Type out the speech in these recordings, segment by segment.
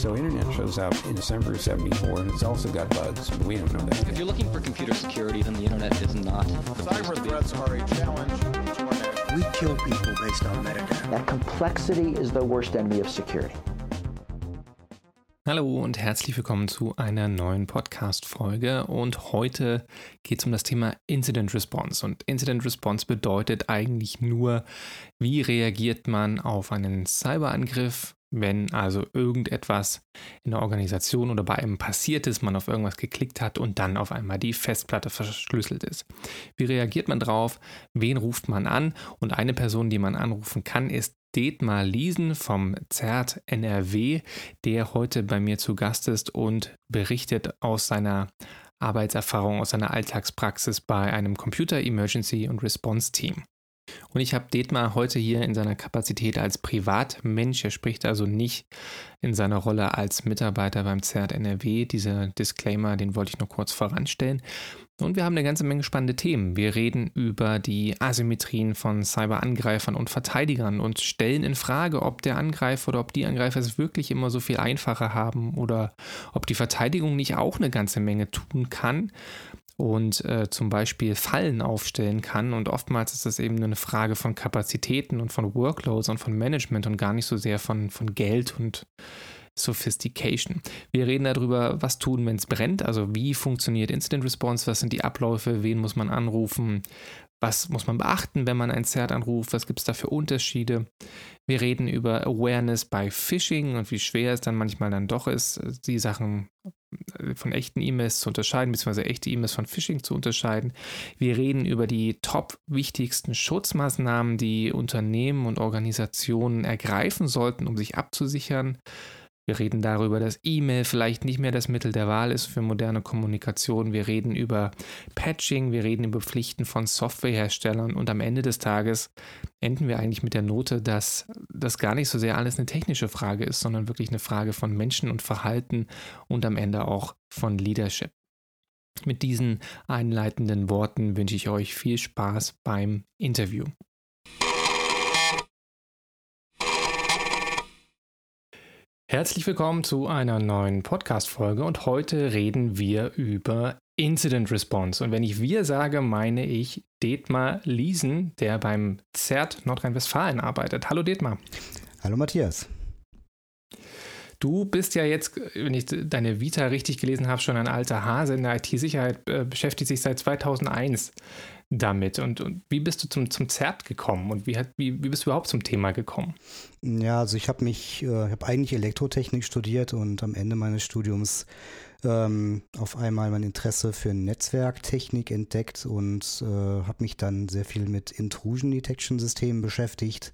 So internet shows up in December of 74 and it's also got bugs, but we don't know that. If you're looking for computer security, then the internet is not. Cyber threats are a challenge. We kill people based on metadata. That complexity is the worst enemy of security. Hallo und herzlich willkommen zu einer neuen Podcast-Folge. Und heute geht es um das Thema Incident Response. Und Incident Response bedeutet eigentlich nur, wie reagiert man auf einen Cyberangriff, wenn also irgendetwas in der Organisation oder bei einem passiert ist, man auf irgendwas geklickt hat und dann auf einmal die Festplatte verschlüsselt ist. Wie reagiert man drauf? Wen ruft man an? Und eine Person, die man anrufen kann, ist Detmar Liesen vom ZERT NRW, der heute bei mir zu Gast ist und berichtet aus seiner Arbeitserfahrung, aus seiner Alltagspraxis bei einem Computer Emergency und Response Team. Und ich habe Detmar heute hier in seiner Kapazität als Privatmensch, er spricht also nicht in seiner Rolle als Mitarbeiter beim ZERT NRW. Dieser Disclaimer, den wollte ich noch kurz voranstellen. Und wir haben eine ganze Menge spannende Themen. Wir reden über die Asymmetrien von Cyberangreifern und Verteidigern und stellen in Frage, ob der Angreifer oder ob die Angreifer es wirklich immer so viel einfacher haben oder ob die Verteidigung nicht auch eine ganze Menge tun kann und äh, zum Beispiel Fallen aufstellen kann. Und oftmals ist das eben eine Frage von Kapazitäten und von Workloads und von Management und gar nicht so sehr von, von Geld und Sophistication. Wir reden darüber, was tun, wenn es brennt, also wie funktioniert Incident Response, was sind die Abläufe, wen muss man anrufen, was muss man beachten, wenn man ein CERT anruft, was gibt es da für Unterschiede. Wir reden über Awareness bei Phishing und wie schwer es dann manchmal dann doch ist, die Sachen von echten E-Mails zu unterscheiden, beziehungsweise echte E-Mails von Phishing zu unterscheiden. Wir reden über die top wichtigsten Schutzmaßnahmen, die Unternehmen und Organisationen ergreifen sollten, um sich abzusichern. Wir reden darüber, dass E-Mail vielleicht nicht mehr das Mittel der Wahl ist für moderne Kommunikation. Wir reden über Patching, wir reden über Pflichten von Softwareherstellern und am Ende des Tages enden wir eigentlich mit der Note, dass das gar nicht so sehr alles eine technische Frage ist, sondern wirklich eine Frage von Menschen und Verhalten und am Ende auch von Leadership. Mit diesen einleitenden Worten wünsche ich euch viel Spaß beim Interview. Herzlich willkommen zu einer neuen Podcast-Folge und heute reden wir über Incident Response. Und wenn ich wir sage, meine ich Detmar Liesen, der beim ZERT Nordrhein-Westfalen arbeitet. Hallo Detmar. Hallo Matthias. Du bist ja jetzt, wenn ich deine Vita richtig gelesen habe, schon ein alter Hase in der IT-Sicherheit, äh, beschäftigt sich seit 2001 damit? Und, und wie bist du zum, zum ZERT gekommen und wie, hat, wie, wie bist du überhaupt zum Thema gekommen? Ja, also ich habe mich, äh, habe eigentlich Elektrotechnik studiert und am Ende meines Studiums ähm, auf einmal mein Interesse für Netzwerktechnik entdeckt und äh, habe mich dann sehr viel mit Intrusion Detection Systemen beschäftigt.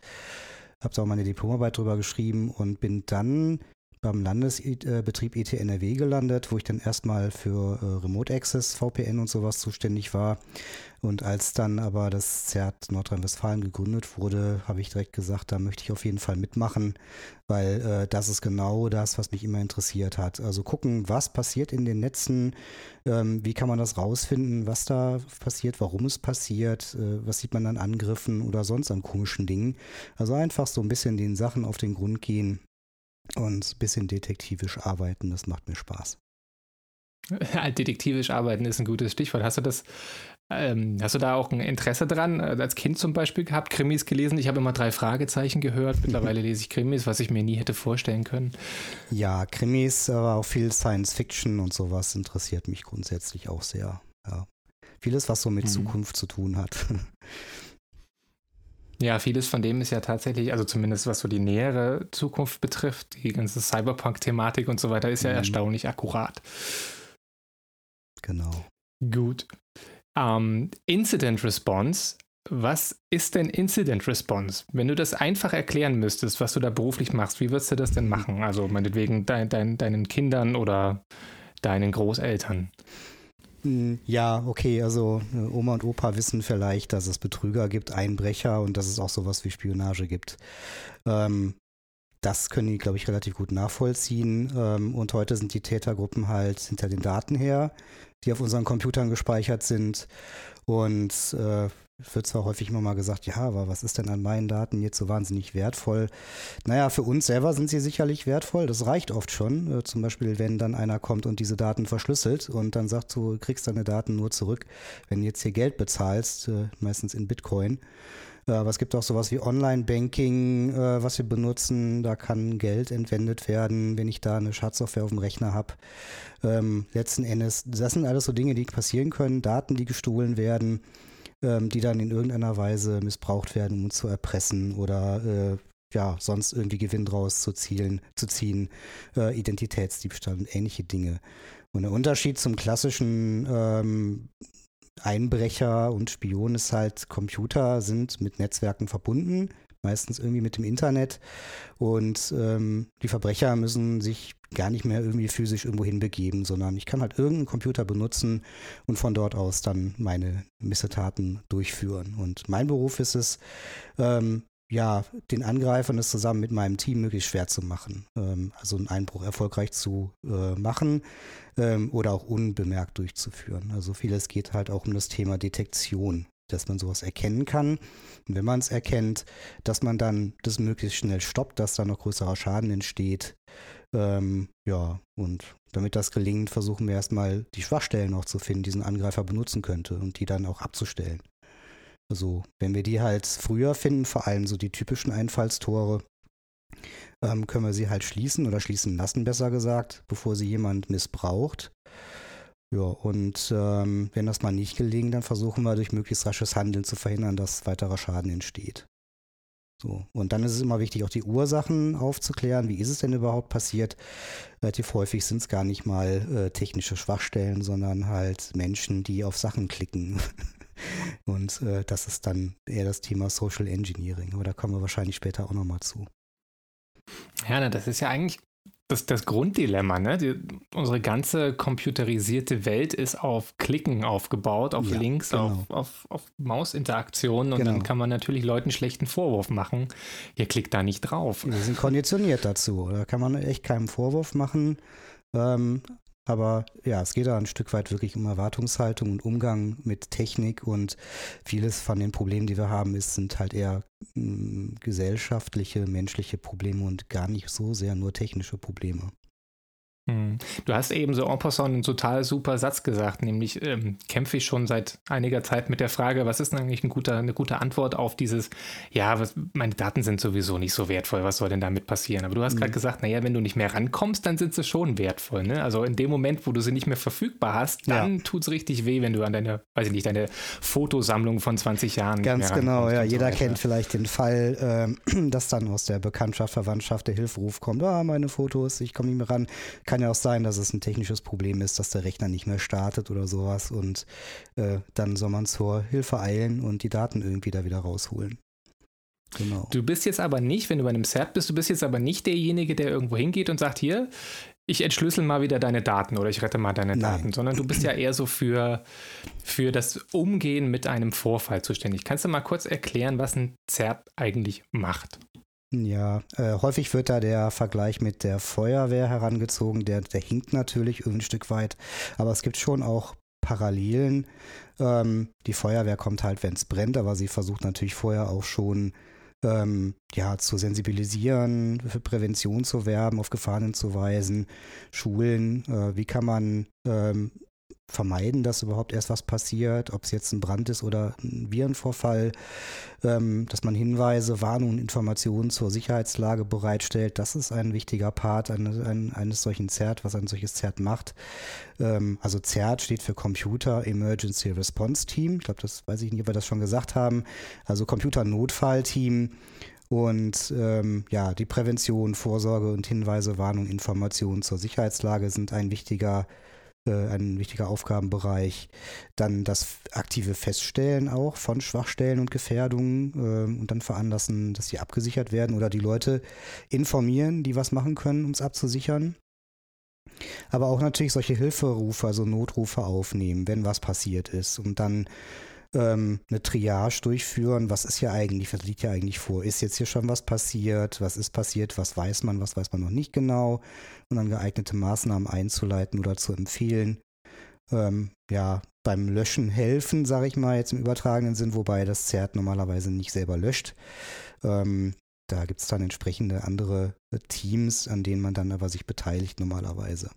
Habe da auch meine Diplomarbeit drüber geschrieben und bin dann beim Landesbetrieb ETNRW gelandet, wo ich dann erstmal für äh, Remote Access, VPN und sowas zuständig war. Und als dann aber das ZERT Nordrhein-Westfalen gegründet wurde, habe ich direkt gesagt, da möchte ich auf jeden Fall mitmachen, weil äh, das ist genau das, was mich immer interessiert hat. Also gucken, was passiert in den Netzen, ähm, wie kann man das rausfinden, was da passiert, warum es passiert, äh, was sieht man an Angriffen oder sonst an komischen Dingen. Also einfach so ein bisschen den Sachen auf den Grund gehen und ein bisschen detektivisch arbeiten, das macht mir Spaß. Detektivisch arbeiten ist ein gutes Stichwort. Hast du das, ähm, hast du da auch ein Interesse dran? Äh, als Kind zum Beispiel gehabt, Krimis gelesen. Ich habe immer drei Fragezeichen gehört. Mittlerweile lese ich Krimis, was ich mir nie hätte vorstellen können. Ja, Krimis, aber auch viel Science Fiction und sowas interessiert mich grundsätzlich auch sehr. Ja. Vieles, was so mit hm. Zukunft zu tun hat. Ja, vieles von dem ist ja tatsächlich, also zumindest was so die nähere Zukunft betrifft, die ganze Cyberpunk-Thematik und so weiter, ist ja mhm. erstaunlich akkurat. Genau. Gut. Ähm, Incident Response. Was ist denn Incident Response? Wenn du das einfach erklären müsstest, was du da beruflich machst, wie würdest du das denn machen? Also meinetwegen dein, dein, deinen Kindern oder deinen Großeltern? Hm, ja, okay, also äh, Oma und Opa wissen vielleicht, dass es Betrüger gibt, Einbrecher und dass es auch sowas wie Spionage gibt. Ähm, das können die, glaube ich, relativ gut nachvollziehen. Ähm, und heute sind die Tätergruppen halt hinter den Daten her, die auf unseren Computern gespeichert sind. Und äh, wird zwar häufig immer mal gesagt, ja, aber was ist denn an meinen Daten jetzt so wahnsinnig wertvoll? Naja, für uns selber sind sie sicherlich wertvoll. Das reicht oft schon. Äh, zum Beispiel, wenn dann einer kommt und diese Daten verschlüsselt und dann sagt, du kriegst deine Daten nur zurück, wenn du jetzt hier Geld bezahlst, äh, meistens in Bitcoin. Äh, aber es gibt auch sowas wie Online-Banking, was wir benutzen. Da kann Geld entwendet werden, wenn ich da eine Schadsoftware auf dem Rechner habe. Ähm, letzten Endes, das sind alles so Dinge, die passieren können. Daten, die gestohlen werden, ähm, die dann in irgendeiner Weise missbraucht werden, um zu erpressen oder äh, ja, sonst irgendwie Gewinn draus zu, zielen, zu ziehen, äh, Identitätsdiebstahl und ähnliche Dinge. Und der Unterschied zum klassischen ähm, Einbrecher und Spion ist halt, Computer sind mit Netzwerken verbunden, meistens irgendwie mit dem Internet. Und ähm, die Verbrecher müssen sich gar nicht mehr irgendwie physisch irgendwo hinbegeben, sondern ich kann halt irgendeinen Computer benutzen und von dort aus dann meine Missetaten durchführen. Und mein Beruf ist es, ähm, ja, den Angreifern es zusammen mit meinem Team möglichst schwer zu machen. Ähm, also einen Einbruch erfolgreich zu äh, machen ähm, oder auch unbemerkt durchzuführen. Also vieles geht halt auch um das Thema Detektion, dass man sowas erkennen kann. Und wenn man es erkennt, dass man dann das möglichst schnell stoppt, dass da noch größerer Schaden entsteht. Ähm, ja, und damit das gelingt, versuchen wir erstmal die Schwachstellen auch zu finden, die diesen Angreifer benutzen könnte und die dann auch abzustellen. Also, wenn wir die halt früher finden, vor allem so die typischen Einfallstore, ähm, können wir sie halt schließen oder schließen lassen, besser gesagt, bevor sie jemand missbraucht. Ja, und ähm, wenn das mal nicht gelingt, dann versuchen wir durch möglichst rasches Handeln zu verhindern, dass weiterer Schaden entsteht. So, und dann ist es immer wichtig, auch die Ursachen aufzuklären. Wie ist es denn überhaupt passiert? Relativ häufig sind es gar nicht mal äh, technische Schwachstellen, sondern halt Menschen, die auf Sachen klicken. Und äh, das ist dann eher das Thema Social Engineering. Aber da kommen wir wahrscheinlich später auch nochmal zu. Ja, na, das ist ja eigentlich das, das Grunddilemma. Ne? Die, unsere ganze computerisierte Welt ist auf Klicken aufgebaut, auf ja, Links, genau. auf, auf, auf Mausinteraktionen. Und genau. dann kann man natürlich Leuten schlechten Vorwurf machen. Ihr klickt da nicht drauf. Wir sind konditioniert dazu. Da kann man echt keinen Vorwurf machen. Ähm, aber ja, es geht da ein Stück weit wirklich um Erwartungshaltung und Umgang mit Technik und vieles von den Problemen, die wir haben, ist, sind halt eher hm, gesellschaftliche, menschliche Probleme und gar nicht so sehr nur technische Probleme. Hm. Du hast eben so en passant einen total super Satz gesagt, nämlich ähm, kämpfe ich schon seit einiger Zeit mit der Frage, was ist denn eigentlich ein guter, eine gute Antwort auf dieses, ja, was, meine Daten sind sowieso nicht so wertvoll, was soll denn damit passieren? Aber du hast mhm. gerade gesagt, naja, wenn du nicht mehr rankommst, dann sind sie schon wertvoll. Ne? Also in dem Moment, wo du sie nicht mehr verfügbar hast, dann ja. tut es richtig weh, wenn du an deine, weiß ich nicht, deine Fotosammlung von 20 Jahren Ganz genau, ja. Jeder so kennt vielleicht den Fall, äh, dass dann aus der Bekanntschaft, Verwandtschaft der Hilferuf kommt, ah, meine Fotos, ich komme nicht mehr ran. Kann kann ja auch sein, dass es ein technisches Problem ist, dass der Rechner nicht mehr startet oder sowas und äh, dann soll man zur Hilfe eilen und die Daten irgendwie da wieder rausholen. Genau. Du bist jetzt aber nicht, wenn du bei einem Cert bist, du bist jetzt aber nicht derjenige, der irgendwo hingeht und sagt, hier, ich entschlüssel mal wieder deine Daten oder ich rette mal deine Nein. Daten, sondern du bist ja eher so für, für das Umgehen mit einem Vorfall zuständig. Kannst du mal kurz erklären, was ein Zert eigentlich macht? Ja, äh, häufig wird da der Vergleich mit der Feuerwehr herangezogen. Der, der hinkt natürlich ein Stück weit, aber es gibt schon auch Parallelen. Ähm, die Feuerwehr kommt halt, wenn es brennt, aber sie versucht natürlich vorher auch schon ähm, ja, zu sensibilisieren, für Prävention zu werben, auf Gefahren hinzuweisen, Schulen, äh, wie kann man ähm, vermeiden, dass überhaupt erst was passiert, ob es jetzt ein Brand ist oder ein Virenvorfall, ähm, dass man Hinweise, Warnungen, Informationen zur Sicherheitslage bereitstellt. Das ist ein wichtiger Part eines, eines solchen ZERT, was ein solches ZERT macht. Ähm, also ZERT steht für Computer Emergency Response Team. Ich glaube, das weiß ich nicht, ob wir das schon gesagt haben. Also Computer Notfallteam. Und ähm, ja, die Prävention, Vorsorge und Hinweise, Warnung, Informationen zur Sicherheitslage sind ein wichtiger äh, ein wichtiger Aufgabenbereich. Dann das aktive Feststellen auch von Schwachstellen und Gefährdungen äh, und dann veranlassen, dass sie abgesichert werden oder die Leute informieren, die was machen können, um es abzusichern. Aber auch natürlich solche Hilferufe, also Notrufe aufnehmen, wenn was passiert ist und dann ähm, eine Triage durchführen. Was ist ja eigentlich, was liegt ja eigentlich vor? Ist jetzt hier schon was passiert? Was ist passiert? Was weiß man? Was weiß man noch nicht genau? Und dann geeignete Maßnahmen einzuleiten oder zu empfehlen. Ähm, ja, beim Löschen helfen, sage ich mal jetzt im übertragenen Sinn, wobei das ZERT normalerweise nicht selber löscht. Ähm, da gibt es dann entsprechende andere äh, Teams, an denen man dann aber sich beteiligt normalerweise.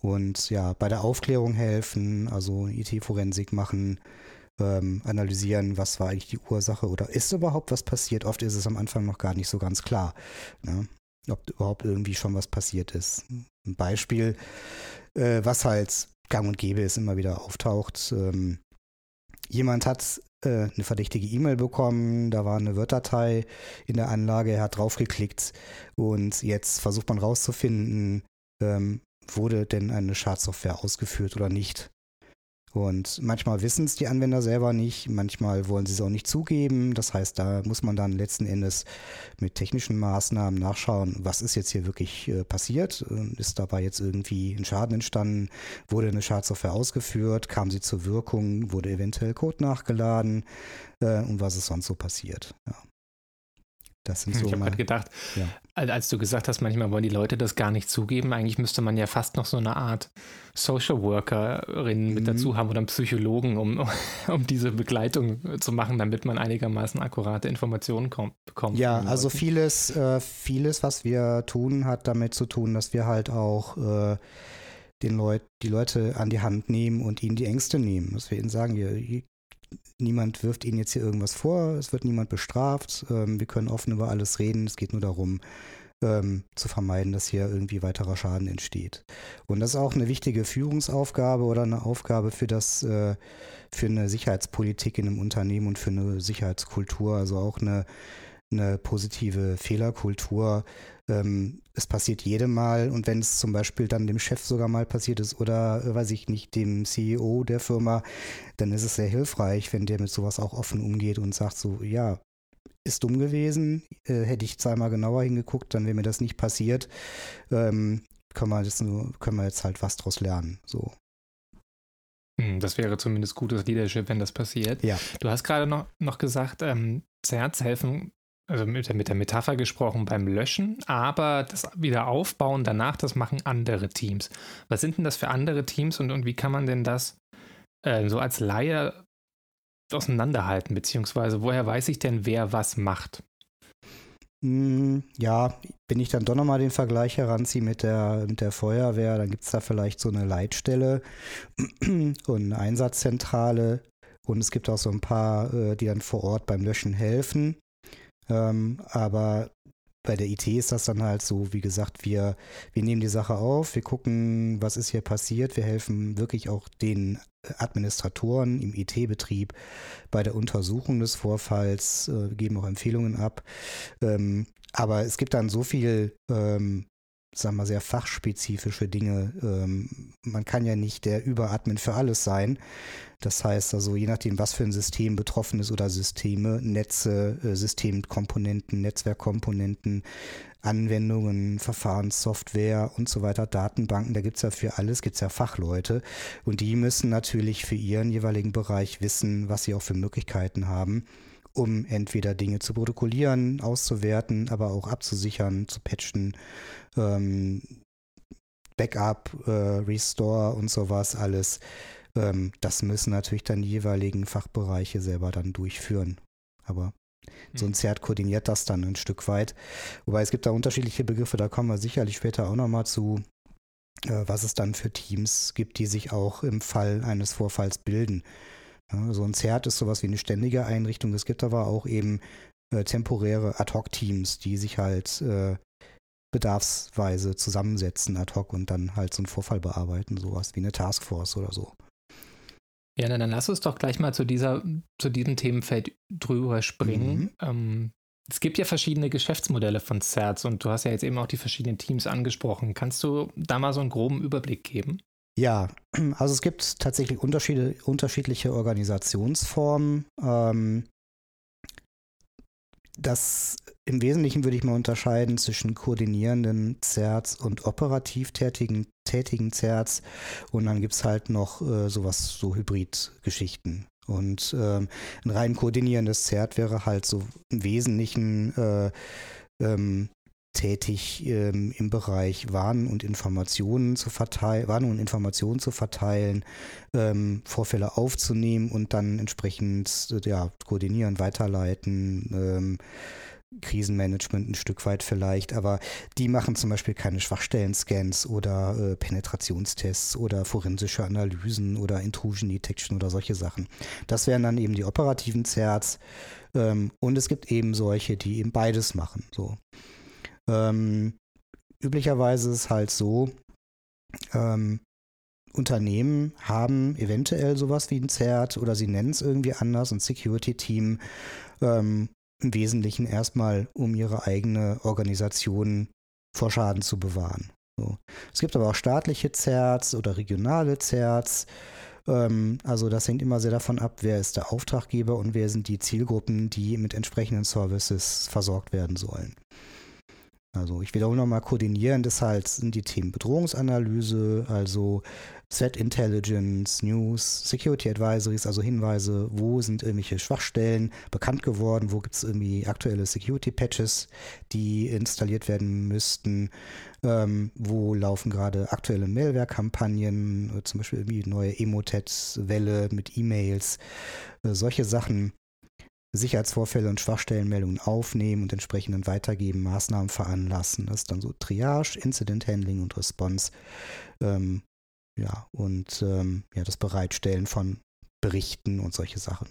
Und ja, bei der Aufklärung helfen, also IT-Forensik machen, ähm, analysieren, was war eigentlich die Ursache oder ist überhaupt was passiert. Oft ist es am Anfang noch gar nicht so ganz klar, ne? ob überhaupt irgendwie schon was passiert ist. Ein Beispiel, äh, was halt gang und gäbe ist, immer wieder auftaucht. Ähm, jemand hat äh, eine verdächtige E-Mail bekommen, da war eine Word-Datei in der Anlage, er hat draufgeklickt und jetzt versucht man rauszufinden, ähm, wurde denn eine Schadsoftware ausgeführt oder nicht. Und manchmal wissen es die Anwender selber nicht, manchmal wollen sie es auch nicht zugeben. Das heißt, da muss man dann letzten Endes mit technischen Maßnahmen nachschauen, was ist jetzt hier wirklich äh, passiert. Ist dabei jetzt irgendwie ein Schaden entstanden? Wurde eine Schadsoftware ausgeführt? Kam sie zur Wirkung? Wurde eventuell Code nachgeladen? Äh, und was ist sonst so passiert? Ja. Das sind so ich habe gerade gedacht, ja. Als du gesagt hast, manchmal wollen die Leute das gar nicht zugeben, eigentlich müsste man ja fast noch so eine Art Social Workerin mit mhm. dazu haben oder einen Psychologen, um, um diese Begleitung zu machen, damit man einigermaßen akkurate Informationen kommt, bekommt. Ja, also vieles, äh, vieles, was wir tun, hat damit zu tun, dass wir halt auch äh, den Leut, die Leute an die Hand nehmen und ihnen die Ängste nehmen. Dass wir ihnen sagen, ihr, niemand wirft ihnen jetzt hier irgendwas vor, es wird niemand bestraft, ähm, wir können offen über alles reden, es geht nur darum, ähm, zu vermeiden, dass hier irgendwie weiterer Schaden entsteht. Und das ist auch eine wichtige Führungsaufgabe oder eine Aufgabe für das, äh, für eine Sicherheitspolitik in einem Unternehmen und für eine Sicherheitskultur, also auch eine, eine positive Fehlerkultur, ähm, es passiert jedem Mal und wenn es zum Beispiel dann dem Chef sogar mal passiert ist oder, äh, weiß ich nicht, dem CEO der Firma, dann ist es sehr hilfreich, wenn der mit sowas auch offen umgeht und sagt so, ja, ist dumm gewesen, äh, hätte ich zweimal genauer hingeguckt, dann wäre mir das nicht passiert. Ähm, können, wir jetzt nur, können wir jetzt halt was draus lernen. So. Hm, das wäre zumindest gutes Leadership, wenn das passiert. Ja. Du hast gerade noch, noch gesagt, ähm, Zerts helfen also mit der, mit der Metapher gesprochen, beim Löschen, aber das Wiederaufbauen danach, das machen andere Teams. Was sind denn das für andere Teams und, und wie kann man denn das äh, so als Laie auseinanderhalten, beziehungsweise woher weiß ich denn, wer was macht? Hm, ja, wenn ich dann doch nochmal den Vergleich heranziehe mit der, mit der Feuerwehr, dann gibt es da vielleicht so eine Leitstelle und eine Einsatzzentrale und es gibt auch so ein paar, äh, die dann vor Ort beim Löschen helfen. Ähm, aber bei der IT ist das dann halt so, wie gesagt, wir, wir nehmen die Sache auf, wir gucken, was ist hier passiert, wir helfen wirklich auch den Administratoren im IT-Betrieb bei der Untersuchung des Vorfalls, äh, geben auch Empfehlungen ab. Ähm, aber es gibt dann so viel ähm, sagen wir, sehr fachspezifische Dinge. Ähm, man kann ja nicht der Überadmin für alles sein. Das heißt also, je nachdem, was für ein System betroffen ist oder Systeme, Netze, äh, Systemkomponenten, Netzwerkkomponenten, Anwendungen, Verfahrenssoftware und so weiter, Datenbanken, da gibt es ja für alles, gibt es ja Fachleute und die müssen natürlich für ihren jeweiligen Bereich wissen, was sie auch für Möglichkeiten haben um entweder Dinge zu protokollieren, auszuwerten, aber auch abzusichern, zu patchen, ähm, Backup, äh, Restore und sowas alles. Ähm, das müssen natürlich dann die jeweiligen Fachbereiche selber dann durchführen. Aber so ein hm. Zert koordiniert das dann ein Stück weit. Wobei es gibt da unterschiedliche Begriffe, da kommen wir sicherlich später auch nochmal zu, äh, was es dann für Teams gibt, die sich auch im Fall eines Vorfalls bilden. Ja, so ein ZERT ist sowas wie eine ständige Einrichtung. Es gibt aber auch eben äh, temporäre Ad-Hoc-Teams, die sich halt äh, bedarfsweise zusammensetzen ad hoc und dann halt so einen Vorfall bearbeiten, sowas wie eine Taskforce oder so. Ja, dann lass uns doch gleich mal zu dieser, zu diesem Themenfeld drüber springen. Mhm. Ähm, es gibt ja verschiedene Geschäftsmodelle von CERTs und du hast ja jetzt eben auch die verschiedenen Teams angesprochen. Kannst du da mal so einen groben Überblick geben? Ja, also es gibt tatsächlich unterschiedliche Organisationsformen. Ähm, das im Wesentlichen würde ich mal unterscheiden zwischen koordinierenden Zerts und operativ tätigen, tätigen Zerts. Und dann gibt es halt noch äh, sowas, so Hybrid-Geschichten. Und ähm, ein rein koordinierendes Zert wäre halt so im Wesentlichen äh, ähm, tätig ähm, im Bereich Warnen und Informationen zu verteilen, Warnungen und Informationen zu verteilen, ähm, Vorfälle aufzunehmen und dann entsprechend äh, ja, koordinieren, weiterleiten, ähm, Krisenmanagement ein Stück weit vielleicht, aber die machen zum Beispiel keine Schwachstellen-Scans oder äh, Penetrationstests oder forensische Analysen oder Intrusion Detection oder solche Sachen. Das wären dann eben die operativen Zerts ähm, und es gibt eben solche, die eben beides machen. So. Ähm, üblicherweise ist es halt so, ähm, Unternehmen haben eventuell sowas wie ein ZERT oder sie nennen es irgendwie anders, ein Security-Team, ähm, im Wesentlichen erstmal, um ihre eigene Organisation vor Schaden zu bewahren. So. Es gibt aber auch staatliche Zerts oder regionale Zerts. Ähm, also das hängt immer sehr davon ab, wer ist der Auftraggeber und wer sind die Zielgruppen, die mit entsprechenden Services versorgt werden sollen. Also ich wiederhole nochmal, koordinieren, das halt sind die Themen Bedrohungsanalyse, also Threat Intelligence, News, Security Advisories, also Hinweise, wo sind irgendwelche Schwachstellen bekannt geworden, wo gibt es irgendwie aktuelle Security Patches, die installiert werden müssten, ähm, wo laufen gerade aktuelle Malware-Kampagnen, äh, zum Beispiel irgendwie neue Emotet-Welle mit E-Mails, äh, solche Sachen. Sicherheitsvorfälle und Schwachstellenmeldungen aufnehmen und entsprechend dann weitergeben, Maßnahmen veranlassen. Das ist dann so Triage, Incident Handling und Response. Ähm, ja, und ähm, ja, das Bereitstellen von Berichten und solche Sachen.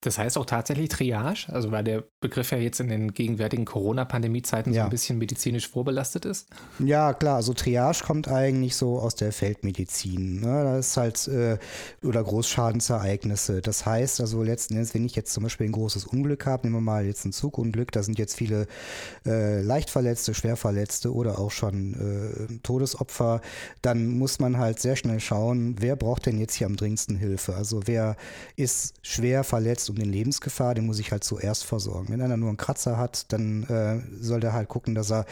Das heißt auch tatsächlich Triage, also weil der Begriff ja jetzt in den gegenwärtigen Corona-Pandemie-Zeiten ja. so ein bisschen medizinisch vorbelastet ist? Ja, klar, also Triage kommt eigentlich so aus der Feldmedizin. Ne? Das ist halt, äh, oder Großschadensereignisse. Das heißt also letzten Endes, wenn ich jetzt zum Beispiel ein großes Unglück habe, nehmen wir mal jetzt ein Zugunglück, da sind jetzt viele äh, Leichtverletzte, Schwerverletzte oder auch schon äh, Todesopfer, dann muss man halt sehr schnell schauen, wer braucht denn jetzt hier am dringendsten Hilfe? Also wer ist schwer verletzt und in Lebensgefahr, den muss ich halt zuerst versorgen. Wenn einer nur einen Kratzer hat, dann äh, soll der halt gucken, dass er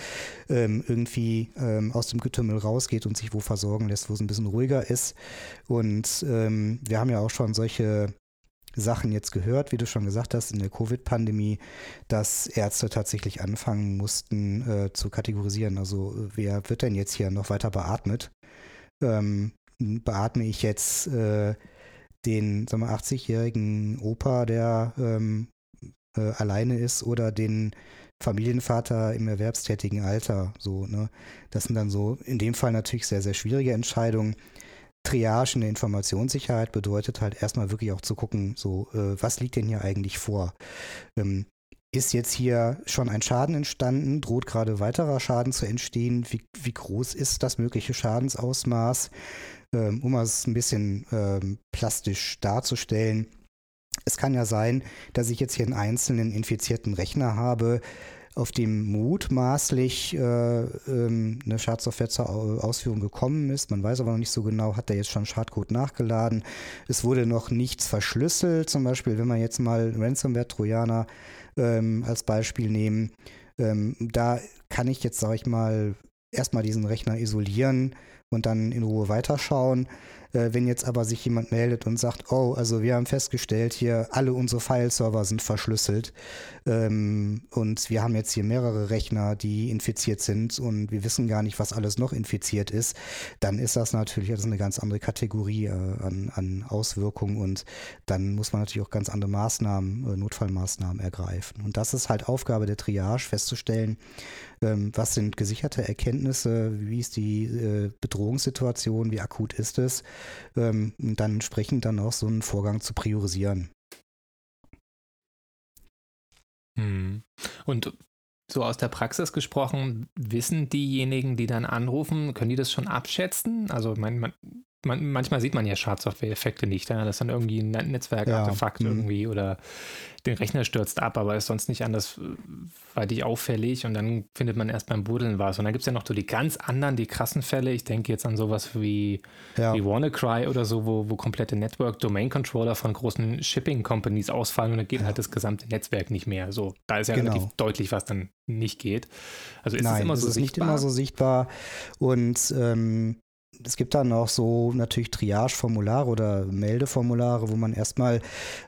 ähm, irgendwie ähm, aus dem Getümmel rausgeht und sich wo versorgen lässt, wo es ein bisschen ruhiger ist. Und ähm, wir haben ja auch schon solche Sachen jetzt gehört, wie du schon gesagt hast, in der Covid-Pandemie, dass Ärzte tatsächlich anfangen mussten äh, zu kategorisieren. Also wer wird denn jetzt hier noch weiter beatmet? Ähm, beatme ich jetzt äh, den 80-jährigen Opa, der ähm, äh, alleine ist, oder den Familienvater im erwerbstätigen Alter. So, ne? Das sind dann so in dem Fall natürlich sehr, sehr schwierige Entscheidungen. Triage in der Informationssicherheit bedeutet halt erstmal wirklich auch zu gucken, so, äh, was liegt denn hier eigentlich vor? Ähm, ist jetzt hier schon ein Schaden entstanden? Droht gerade weiterer Schaden zu entstehen? Wie, wie groß ist das mögliche Schadensausmaß? Ähm, um es ein bisschen ähm, plastisch darzustellen. Es kann ja sein, dass ich jetzt hier einen einzelnen infizierten Rechner habe, auf dem mutmaßlich äh, ähm, eine Schadsoftware zur Ausführung gekommen ist. Man weiß aber noch nicht so genau, hat er jetzt schon Schadcode nachgeladen. Es wurde noch nichts verschlüsselt. Zum Beispiel, wenn wir jetzt mal Ransomware-Trojaner ähm, als Beispiel nehmen, ähm, da kann ich jetzt, sage ich mal, erstmal diesen Rechner isolieren und dann in Ruhe weiterschauen. Äh, wenn jetzt aber sich jemand meldet und sagt, oh, also wir haben festgestellt, hier alle unsere File-Server sind verschlüsselt ähm, und wir haben jetzt hier mehrere Rechner, die infiziert sind und wir wissen gar nicht, was alles noch infiziert ist, dann ist das natürlich das eine ganz andere Kategorie äh, an, an Auswirkungen und dann muss man natürlich auch ganz andere Maßnahmen, äh, Notfallmaßnahmen ergreifen. Und das ist halt Aufgabe der Triage, festzustellen, was sind gesicherte Erkenntnisse, wie ist die äh, Bedrohungssituation, wie akut ist es, ähm, und dann entsprechend dann auch so einen Vorgang zu priorisieren. Hm. Und so aus der Praxis gesprochen, wissen diejenigen, die dann anrufen, können die das schon abschätzen? Also man, man, man, manchmal sieht man ja Schadsoftware-Effekte nicht. Ja? Das ist dann irgendwie ein Netzwerkartefakt ja, irgendwie oder der Rechner stürzt ab, aber ist sonst nicht anders andersweitig auffällig und dann findet man erst beim Buddeln was. Und dann gibt es ja noch so die ganz anderen, die krassen Fälle. Ich denke jetzt an sowas wie, ja. wie WannaCry oder so, wo, wo komplette Network-Domain-Controller von großen Shipping-Companies ausfallen und dann geht ja. halt das gesamte Netzwerk nicht mehr. So, da ist ja genau. relativ deutlich, was dann nicht geht. Also ist Nein, es immer so ist sichtbar? nicht immer so sichtbar und ähm, es gibt dann auch so natürlich Triage-Formulare oder Meldeformulare, wo man erstmal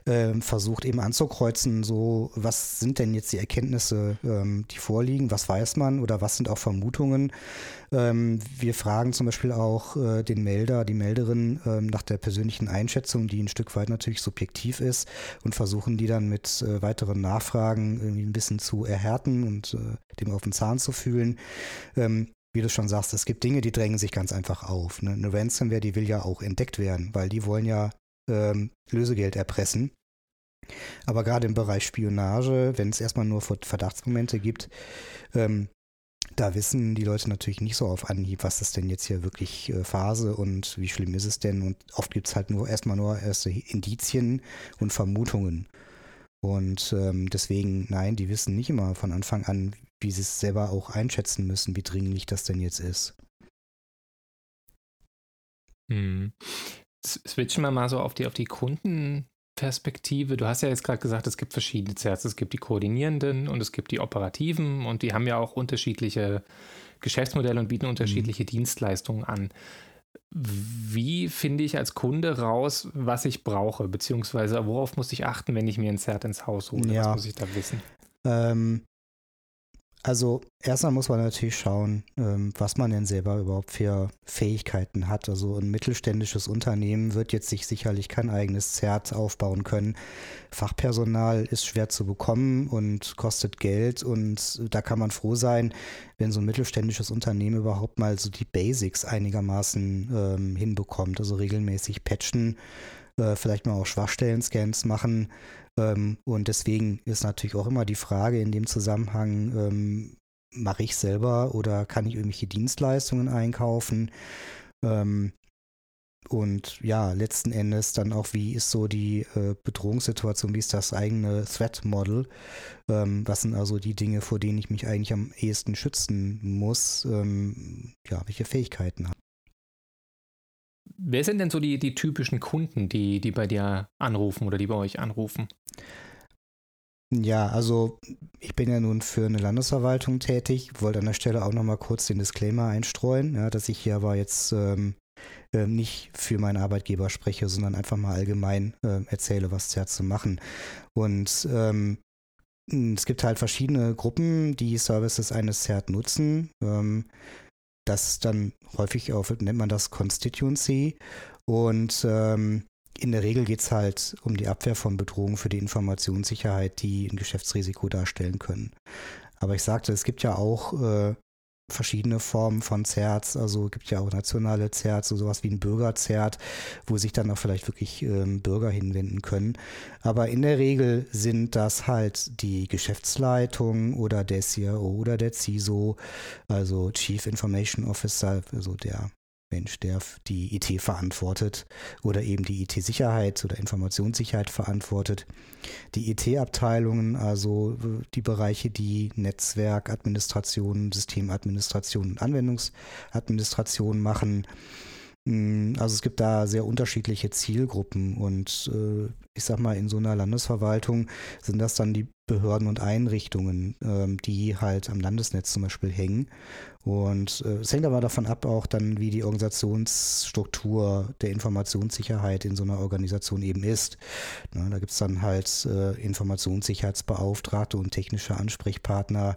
äh, versucht eben anzukreuzen, so was sind denn jetzt die Erkenntnisse, ähm, die vorliegen, was weiß man oder was sind auch Vermutungen. Ähm, wir fragen zum Beispiel auch äh, den Melder, die Melderin ähm, nach der persönlichen Einschätzung, die ein Stück weit natürlich subjektiv ist und versuchen die dann mit äh, weiteren Nachfragen irgendwie ein bisschen zu erhärten und äh, dem auf den Zahn zu fühlen. Wie du schon sagst, es gibt Dinge, die drängen sich ganz einfach auf. Ne? Eine Ransomware, die will ja auch entdeckt werden, weil die wollen ja ähm, Lösegeld erpressen. Aber gerade im Bereich Spionage, wenn es erstmal nur Verdachtsmomente gibt, ähm, da wissen die Leute natürlich nicht so auf Anhieb, was ist denn jetzt hier wirklich äh, Phase und wie schlimm ist es denn. Und oft gibt es halt nur erstmal nur erste Indizien und Vermutungen. Und ähm, deswegen, nein, die wissen nicht immer von Anfang an, wie sie es selber auch einschätzen müssen, wie dringlich das denn jetzt ist. Hm. Switchen wir mal so auf die, auf die Kundenperspektive. Du hast ja jetzt gerade gesagt, es gibt verschiedene Zerts. Es gibt die koordinierenden und es gibt die operativen und die haben ja auch unterschiedliche Geschäftsmodelle und bieten unterschiedliche mhm. Dienstleistungen an. Wie finde ich als Kunde raus, was ich brauche, beziehungsweise worauf muss ich achten, wenn ich mir ein Zert ins Haus hole? Ja. Was muss ich da wissen? Ähm, also erstmal muss man natürlich schauen, ähm, was man denn selber überhaupt für Fähigkeiten hat. Also ein mittelständisches Unternehmen wird jetzt sich sicherlich kein eigenes Zert aufbauen können. Fachpersonal ist schwer zu bekommen und kostet Geld und da kann man froh sein, wenn so ein mittelständisches Unternehmen überhaupt mal so die Basics einigermaßen ähm, hinbekommt. Also regelmäßig patchen, äh, vielleicht mal auch Schwachstellen-Scans machen und deswegen ist natürlich auch immer die Frage in dem Zusammenhang, ähm, mache ich selber oder kann ich irgendwelche Dienstleistungen einkaufen? Ähm, und ja, letzten Endes dann auch, wie ist so die äh, Bedrohungssituation, wie ist das eigene Threat Model? Ähm, was sind also die Dinge, vor denen ich mich eigentlich am ehesten schützen muss? Ähm, ja, welche Fähigkeiten habe Wer sind denn so die, die typischen Kunden, die, die bei dir anrufen oder die bei euch anrufen? Ja, also ich bin ja nun für eine Landesverwaltung tätig, wollte an der Stelle auch nochmal kurz den Disclaimer einstreuen, ja, dass ich hier aber jetzt ähm, äh, nicht für meinen Arbeitgeber spreche, sondern einfach mal allgemein äh, erzähle, was CERT zu machen. Und ähm, es gibt halt verschiedene Gruppen, die Services eines CERT nutzen. Ähm, das dann häufig auch, nennt man das Constituency. Und ähm, in der Regel geht es halt um die Abwehr von Bedrohungen für die Informationssicherheit, die ein Geschäftsrisiko darstellen können. Aber ich sagte, es gibt ja auch äh, verschiedene Formen von Zerts. Also es gibt ja auch nationale Zerts, so sowas wie ein Bürgerzert, wo sich dann auch vielleicht wirklich ähm, Bürger hinwenden können. Aber in der Regel sind das halt die Geschäftsleitung oder der CIO oder der CISO, also Chief Information Officer, also der Mensch, der die IT verantwortet oder eben die IT-Sicherheit oder Informationssicherheit verantwortet. Die IT-Abteilungen, also die Bereiche, die Netzwerkadministration, Systemadministration und Anwendungsadministration machen. Hm, also es gibt da sehr unterschiedliche Zielgruppen und äh, ich sag mal, in so einer Landesverwaltung sind das dann die Behörden und Einrichtungen, ähm, die halt am Landesnetz zum Beispiel hängen. Und äh, es hängt aber davon ab, auch dann, wie die Organisationsstruktur der Informationssicherheit in so einer Organisation eben ist. Na, da gibt es dann halt äh, Informationssicherheitsbeauftragte und technische Ansprechpartner,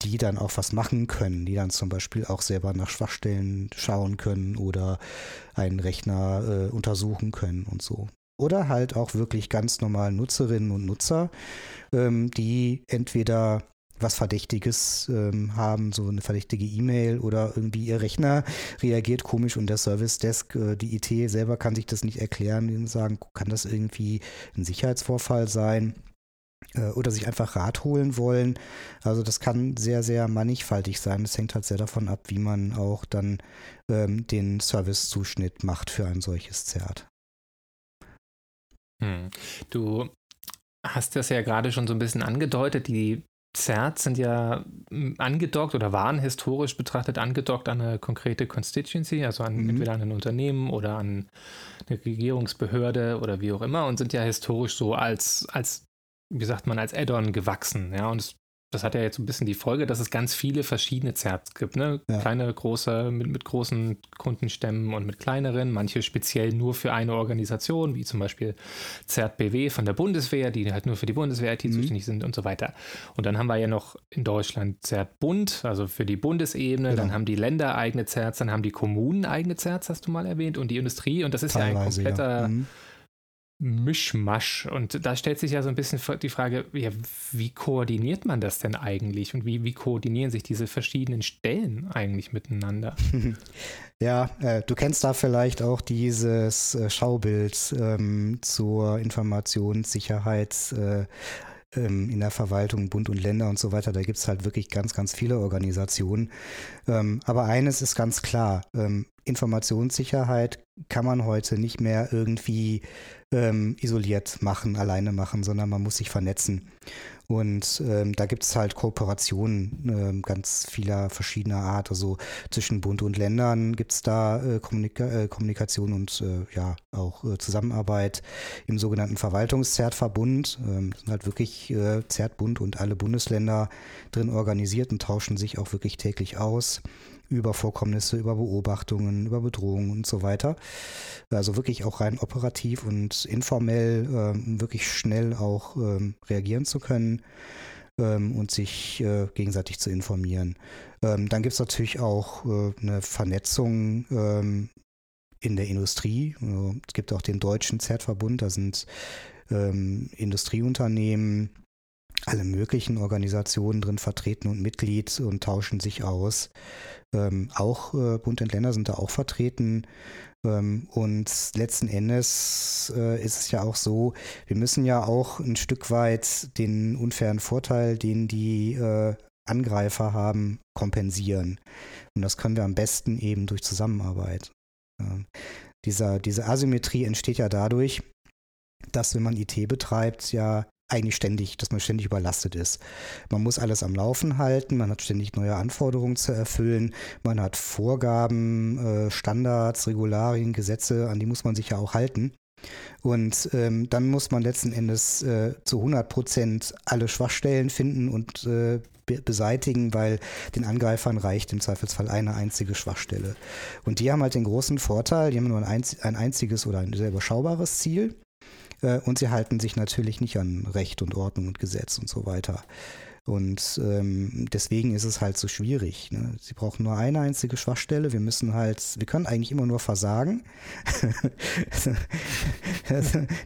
die dann auch was machen können, die dann zum Beispiel auch selber nach Schwachstellen schauen können oder einen Rechner äh, untersuchen können und so. Oder halt auch wirklich ganz normal Nutzerinnen und Nutzer, ähm, die entweder was Verdächtiges ähm, haben, so eine verdächtige E-Mail oder irgendwie ihr Rechner reagiert komisch und der Service Desk, äh, die IT selber kann sich das nicht erklären und sagen, kann das irgendwie ein Sicherheitsvorfall sein? Äh, oder sich einfach Rat holen wollen. Also das kann sehr, sehr mannigfaltig sein. Es hängt halt sehr davon ab, wie man auch dann ähm, den Servicezuschnitt macht für ein solches Zert. Hm. Du hast das ja gerade schon so ein bisschen angedeutet. Die Zerts sind ja hm, angedockt oder waren historisch betrachtet angedockt an eine konkrete Constituency, also an, mhm. entweder an ein Unternehmen oder an eine Regierungsbehörde oder wie auch immer und sind ja historisch so als, als wie sagt man, als Add-on gewachsen. Ja, und es das hat ja jetzt ein bisschen die Folge, dass es ganz viele verschiedene Zerts gibt. Ne? Ja. Kleine, große, mit, mit großen Kundenstämmen und mit kleineren. Manche speziell nur für eine Organisation, wie zum Beispiel Zert BW von der Bundeswehr, die halt nur für die Bundeswehr IT zuständig sind und so weiter. Und dann haben wir ja noch in Deutschland Zert Bund, also für die Bundesebene. Genau. Dann haben die Länder eigene Zerts, dann haben die Kommunen eigene Zerts, hast du mal erwähnt, und die Industrie. Und das ist ja ein Teilweise, kompletter. ja. Mhm. Mischmasch. Und da stellt sich ja so ein bisschen die Frage, ja, wie koordiniert man das denn eigentlich? Und wie, wie koordinieren sich diese verschiedenen Stellen eigentlich miteinander? Ja, äh, du kennst da vielleicht auch dieses äh, Schaubild ähm, zur Informationssicherheit äh, ähm, in der Verwaltung, Bund und Länder und so weiter. Da gibt es halt wirklich ganz, ganz viele Organisationen. Ähm, aber eines ist ganz klar, ähm, Informationssicherheit kann man heute nicht mehr irgendwie ähm, isoliert machen, alleine machen, sondern man muss sich vernetzen. Und ähm, da gibt es halt Kooperationen ähm, ganz vieler verschiedener Art. Also zwischen Bund und Ländern gibt es da äh, Kommunika äh, Kommunikation und äh, ja auch äh, Zusammenarbeit im sogenannten Verwaltungszertverbund. Ähm, sind halt wirklich äh, Zertbund und alle Bundesländer drin organisiert und tauschen sich auch wirklich täglich aus über Vorkommnisse, über Beobachtungen, über Bedrohungen und so weiter. Also wirklich auch rein operativ und informell ähm, wirklich schnell auch ähm, reagieren zu können ähm, und sich äh, gegenseitig zu informieren. Ähm, dann gibt es natürlich auch äh, eine Vernetzung ähm, in der Industrie. Es gibt auch den deutschen Zertverbund, da sind ähm, Industrieunternehmen, alle möglichen Organisationen drin vertreten und Mitglied und tauschen sich aus. Ähm, auch äh, Bund und Länder sind da auch vertreten. Ähm, und letzten Endes äh, ist es ja auch so, wir müssen ja auch ein Stück weit den unfairen Vorteil, den die äh, Angreifer haben, kompensieren. Und das können wir am besten eben durch Zusammenarbeit. Ähm, dieser, diese Asymmetrie entsteht ja dadurch, dass wenn man IT betreibt, ja eigentlich ständig, dass man ständig überlastet ist. Man muss alles am Laufen halten, man hat ständig neue Anforderungen zu erfüllen, man hat Vorgaben, äh, Standards, Regularien, Gesetze, an die muss man sich ja auch halten. Und ähm, dann muss man letzten Endes äh, zu 100 Prozent alle Schwachstellen finden und äh, be beseitigen, weil den Angreifern reicht im Zweifelsfall eine einzige Schwachstelle. Und die haben halt den großen Vorteil, die haben nur ein, einz ein einziges oder ein sehr überschaubares Ziel und sie halten sich natürlich nicht an Recht und Ordnung und Gesetz und so weiter. Und ähm, deswegen ist es halt so schwierig. Ne? Sie brauchen nur eine einzige Schwachstelle. Wir müssen halt, wir können eigentlich immer nur versagen.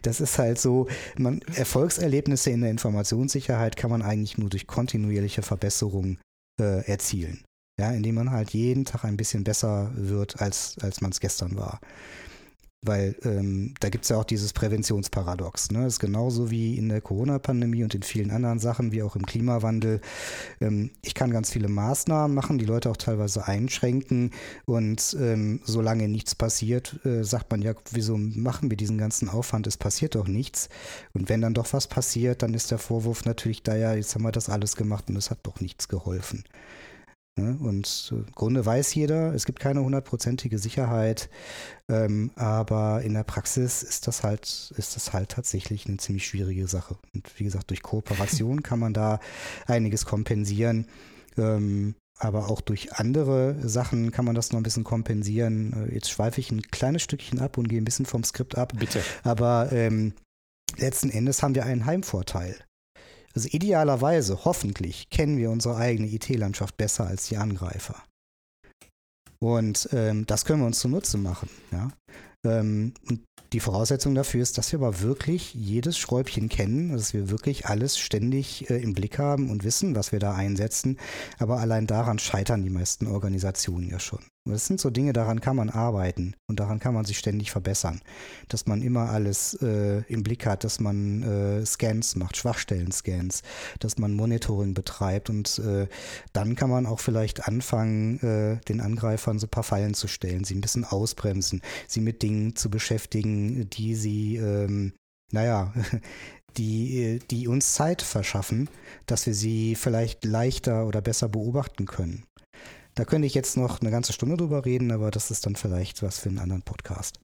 das ist halt so, man, Erfolgserlebnisse in der Informationssicherheit kann man eigentlich nur durch kontinuierliche Verbesserung äh, erzielen. Ja, indem man halt jeden Tag ein bisschen besser wird, als, als man es gestern war. Weil ähm, da gibt es ja auch dieses Präventionsparadox. Ne? Das ist genauso wie in der Corona-Pandemie und in vielen anderen Sachen, wie auch im Klimawandel. Ähm, ich kann ganz viele Maßnahmen machen, die Leute auch teilweise einschränken. Und ähm, solange nichts passiert, äh, sagt man ja, wieso machen wir diesen ganzen Aufwand? Es passiert doch nichts. Und wenn dann doch was passiert, dann ist der Vorwurf natürlich da, ja, jetzt haben wir das alles gemacht und es hat doch nichts geholfen. Ne? Und äh, im Grunde weiß jeder, es gibt keine hundertprozentige Sicherheit, ähm, aber in der Praxis ist das halt, ist das halt tatsächlich eine ziemlich schwierige Sache. Und wie gesagt, durch Kooperation kann man da einiges kompensieren. Ähm, aber auch durch andere Sachen kann man das noch ein bisschen kompensieren. Äh, Jetzt schweife ich ein kleines Stückchen ab und gehe ein bisschen vom Skript ab. Bitte. Aber ähm, letzten Endes haben wir einen Heimvorteil. Also idealerweise, hoffentlich, kennen wir unsere eigene IT-Landschaft besser als die Angreifer. Und ähm, das können wir uns zunutze machen. Ja? Ähm, und die Voraussetzung dafür ist, dass wir aber wirklich jedes Schräubchen kennen, dass wir wirklich alles ständig äh, im Blick haben und wissen, was wir da einsetzen. Aber allein daran scheitern die meisten Organisationen ja schon. Das sind so Dinge, daran kann man arbeiten und daran kann man sich ständig verbessern. Dass man immer alles äh, im Blick hat, dass man äh, Scans macht, Schwachstellen-Scans, dass man Monitoring betreibt und äh, dann kann man auch vielleicht anfangen, äh, den Angreifern so ein paar Fallen zu stellen, sie ein bisschen ausbremsen, sie mit Dingen zu beschäftigen, die sie, ähm, naja, die, die uns Zeit verschaffen, dass wir sie vielleicht leichter oder besser beobachten können. Da könnte ich jetzt noch eine ganze Stunde drüber reden, aber das ist dann vielleicht was für einen anderen Podcast.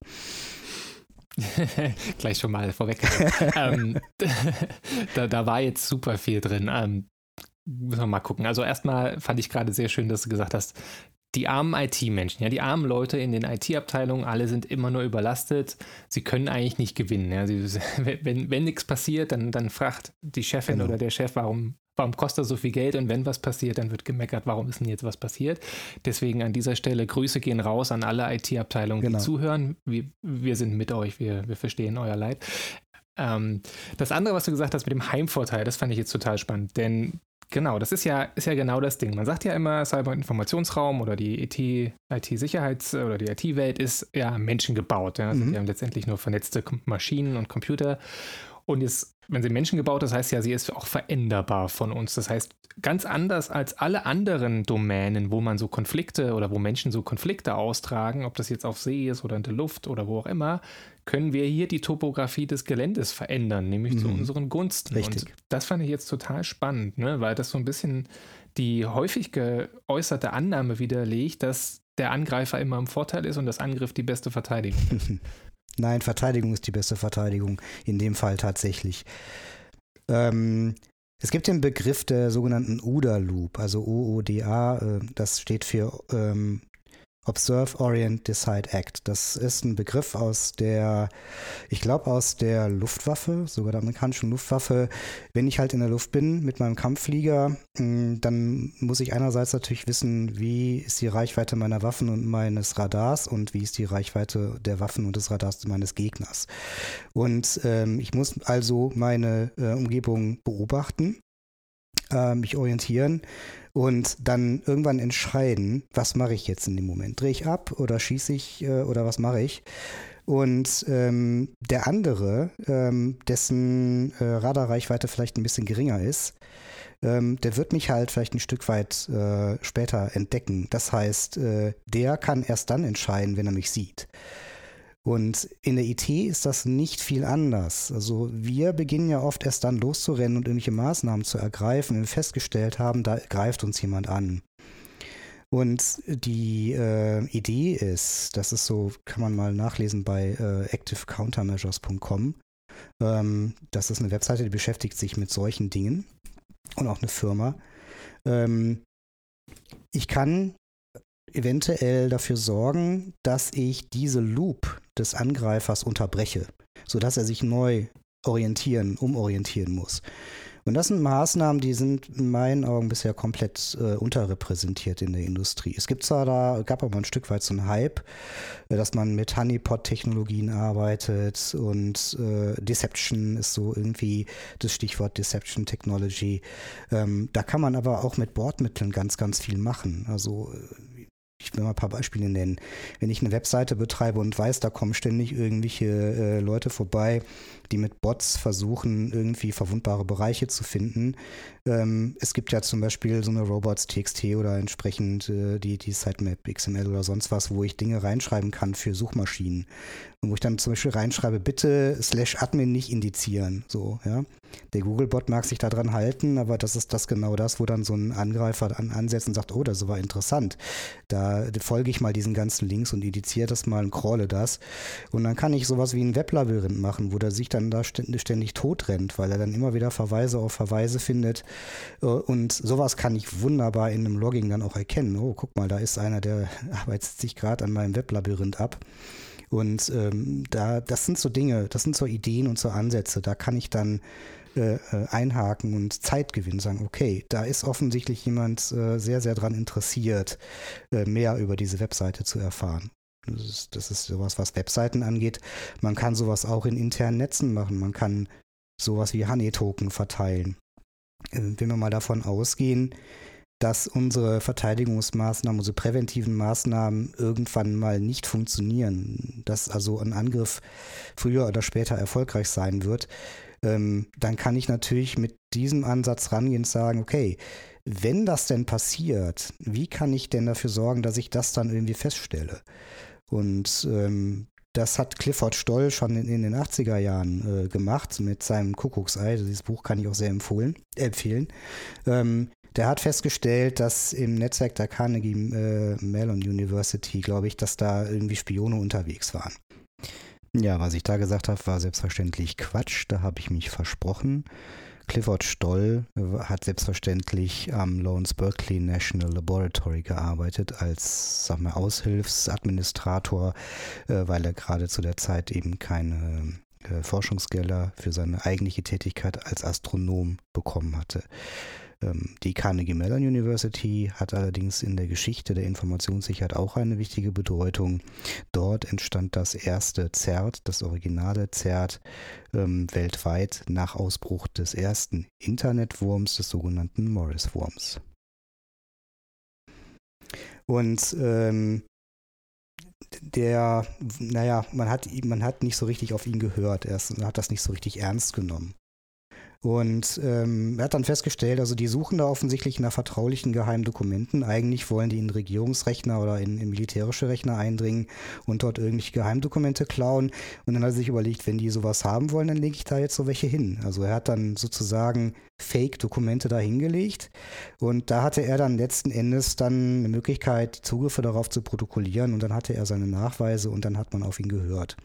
Gleich schon mal vorweg. ähm, da, da war jetzt super viel drin. Ähm, müssen wir mal gucken. Also erstmal fand ich gerade sehr schön, dass du gesagt hast, die armen IT-Menschen, ja, die armen Leute in den IT-Abteilungen, alle sind immer nur überlastet. Sie können eigentlich nicht gewinnen. Ja. Sie, wenn, wenn nichts passiert, dann, dann fragt die Chefin genau. oder der Chef, warum, warum kostet das so viel Geld? Und wenn was passiert, dann wird gemeckert, warum ist denn jetzt was passiert? Deswegen an dieser Stelle Grüße gehen raus an alle IT-Abteilungen, genau. die zuhören. Wir, wir sind mit euch, wir, wir verstehen euer Leid. Ähm, das andere, was du gesagt hast mit dem Heimvorteil, das fand ich jetzt total spannend, denn genau, das ist ja, ist ja genau das Ding. Man sagt ja immer, Cyber-Informationsraum oder die IT-Sicherheits- IT oder die IT-Welt ist ja menschengebaut. Ja? Das mhm. sind ja letztendlich nur vernetzte Maschinen und Computer. Und jetzt, wenn sie menschengebaut ist, heißt ja, sie ist auch veränderbar von uns. Das heißt, ganz anders als alle anderen Domänen, wo man so Konflikte oder wo Menschen so Konflikte austragen, ob das jetzt auf See ist oder in der Luft oder wo auch immer, können wir hier die Topografie des Geländes verändern, nämlich mhm. zu unseren Gunsten. Richtig. Und das fand ich jetzt total spannend, ne? weil das so ein bisschen die häufig geäußerte Annahme widerlegt, dass der Angreifer immer im Vorteil ist und das Angriff die beste Verteidigung ist. Nein, Verteidigung ist die beste Verteidigung, in dem Fall tatsächlich. Ähm, es gibt den Begriff der sogenannten OODA-Loop, also OODA, äh, das steht für ähm, Observe, Orient, Decide, Act. Das ist ein Begriff aus der, ich glaube aus der Luftwaffe, sogar der amerikanischen Luftwaffe. Wenn ich halt in der Luft bin mit meinem Kampfflieger, mm, dann muss ich einerseits natürlich wissen, wie ist die Reichweite meiner Waffen und meines Radars und wie ist die Reichweite der Waffen und des Radars meines Gegners. Und ähm, ich muss also meine äh, Umgebung beobachten, äh, mich orientieren und dann irgendwann entscheiden, was mache ich jetzt in dem Moment? Drehe ich ab oder schieße ich äh, oder was mache ich? Und ähm, der andere, ähm, dessen äh, Radarreichweite vielleicht ein bisschen geringer ist, ähm, der wird mich halt vielleicht ein Stück weit äh, später entdecken. Das heißt, äh, der kann erst dann entscheiden, wenn er mich sieht. Und in der IT ist das nicht viel anders. Also wir beginnen ja oft erst dann loszurennen und irgendwelche Maßnahmen zu ergreifen, wenn wir festgestellt haben, da greift uns jemand an. Und die äh, Idee ist, das ist so, kann man mal nachlesen bei äh, activecountermeasures.com. Ähm, das ist eine Webseite, die beschäftigt sich mit solchen Dingen und auch eine Firma. Ähm, ich kann eventuell dafür sorgen, dass ich diese Loop des Angreifers unterbreche, sodass er sich neu orientieren, umorientieren muss. Und das sind Maßnahmen, die sind in meinen Augen bisher komplett äh, unterrepräsentiert in der Industrie. Es gibt zwar da, gab aber ein Stück weit so einen Hype, äh, dass man mit Honeypot-Technologien arbeitet und äh, Deception ist so irgendwie das Stichwort Deception Technology. Ähm, da kann man aber auch mit Bordmitteln ganz, ganz viel machen. Also äh, ich will mal ein paar Beispiele nennen. Wenn ich eine Webseite betreibe und weiß, da kommen ständig irgendwelche äh, Leute vorbei, die mit Bots versuchen, irgendwie verwundbare Bereiche zu finden. Ähm, es gibt ja zum Beispiel so eine Robots.txt oder entsprechend äh, die, die Sitemap XML oder sonst was, wo ich Dinge reinschreiben kann für Suchmaschinen. Und wo ich dann zum Beispiel reinschreibe, bitte slash admin nicht indizieren. So, ja. Der Googlebot mag sich daran halten, aber das ist das genau das, wo dann so ein Angreifer an, ansetzt und sagt, oh, das war interessant. Da folge ich mal diesen ganzen Links und indiziere das mal und crawle das. Und dann kann ich sowas wie ein Weblabyrinth machen, wo der sich dann da ständig tot rennt, weil er dann immer wieder Verweise auf Verweise findet. Äh, und sowas kann ich wunderbar in einem Logging dann auch erkennen. Oh, guck mal, da ist einer, der arbeitet sich gerade an meinem Weblabyrinth ab. Und ähm, da, das sind so Dinge, das sind so Ideen und so Ansätze. Da kann ich dann äh, äh, einhaken und Zeit gewinnen, sagen, okay, da ist offensichtlich jemand äh, sehr, sehr daran interessiert, äh, mehr über diese Webseite zu erfahren. Das ist, sowas, was Webseiten angeht. Man kann sowas auch in internen Netzen machen. Man kann sowas wie Honey-Token verteilen. Äh, wenn wir mal davon ausgehen, dass unsere Verteidigungsmaßnahmen, unsere präventiven Maßnahmen irgendwann mal nicht funktionieren, dass also ein Angriff früher oder später erfolgreich sein wird, ähm, dann kann ich natürlich mit diesem Ansatz rangehen und sagen, okay, wenn das denn passiert, wie kann ich denn dafür sorgen, dass ich das dann irgendwie feststelle? Und ähm, das hat Clifford Stoll schon in, in den 80er Jahren äh, gemacht mit seinem Kuckucksei. Dieses Buch kann ich auch sehr empfohlen, empfehlen. Ähm, der hat festgestellt, dass im Netzwerk der Carnegie äh, Mellon University, glaube ich, dass da irgendwie Spione unterwegs waren. Ja, was ich da gesagt habe, war selbstverständlich Quatsch. Da habe ich mich versprochen. Clifford Stoll hat selbstverständlich am Lawrence Berkeley National Laboratory gearbeitet als sag mal, Aushilfsadministrator, äh, weil er gerade zu der Zeit eben keine äh, Forschungsgelder für seine eigentliche Tätigkeit als Astronom bekommen hatte. Ähm, die Carnegie Mellon University hat allerdings in der Geschichte der Informationssicherheit auch eine wichtige Bedeutung. Dort entstand das erste CERT, das originale CERT, ähm, weltweit nach Ausbruch des ersten Internetwurms, des sogenannten Morris-Wurms. Und ähm, der, naja, man hat, man hat nicht so richtig auf ihn gehört. Er hat das nicht so richtig ernst genommen. Und ähm, er hat dann festgestellt, also die suchen da offensichtlich nach vertraulichen geheimen Dokumenten. Eigentlich wollen die in Regierungsrechner oder in, in, militärische Rechner eindringen und dort irgendwelche Geheimdokumente klauen. Und dann hat er sich überlegt, wenn die sowas haben wollen, dann lege ich da jetzt so welche hin. Also er hat dann sozusagen Fake-Dokumente da hingelegt. Und da hatte er dann letzten Endes dann eine Möglichkeit, Zugriffe darauf zu protokollieren. Und dann hatte er seine Nachweise und dann hat man auf ihn gehört.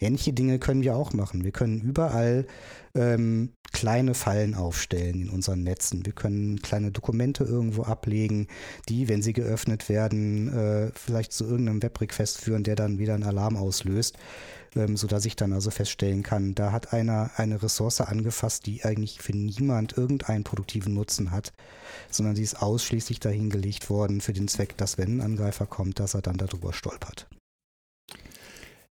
Ähnliche Dinge können wir auch machen. Wir können überall ähm, kleine Fallen aufstellen in unseren Netzen. Wir können kleine Dokumente irgendwo ablegen, die, wenn sie geöffnet werden, äh, vielleicht zu irgendeinem Webrequest führen, der dann wieder einen Alarm auslöst, ähm, sodass ich dann also feststellen kann, da hat einer eine Ressource angefasst, die eigentlich für niemand irgendeinen produktiven Nutzen hat, sondern sie ist ausschließlich dahingelegt worden für den Zweck, dass wenn ein Angreifer kommt, dass er dann darüber stolpert.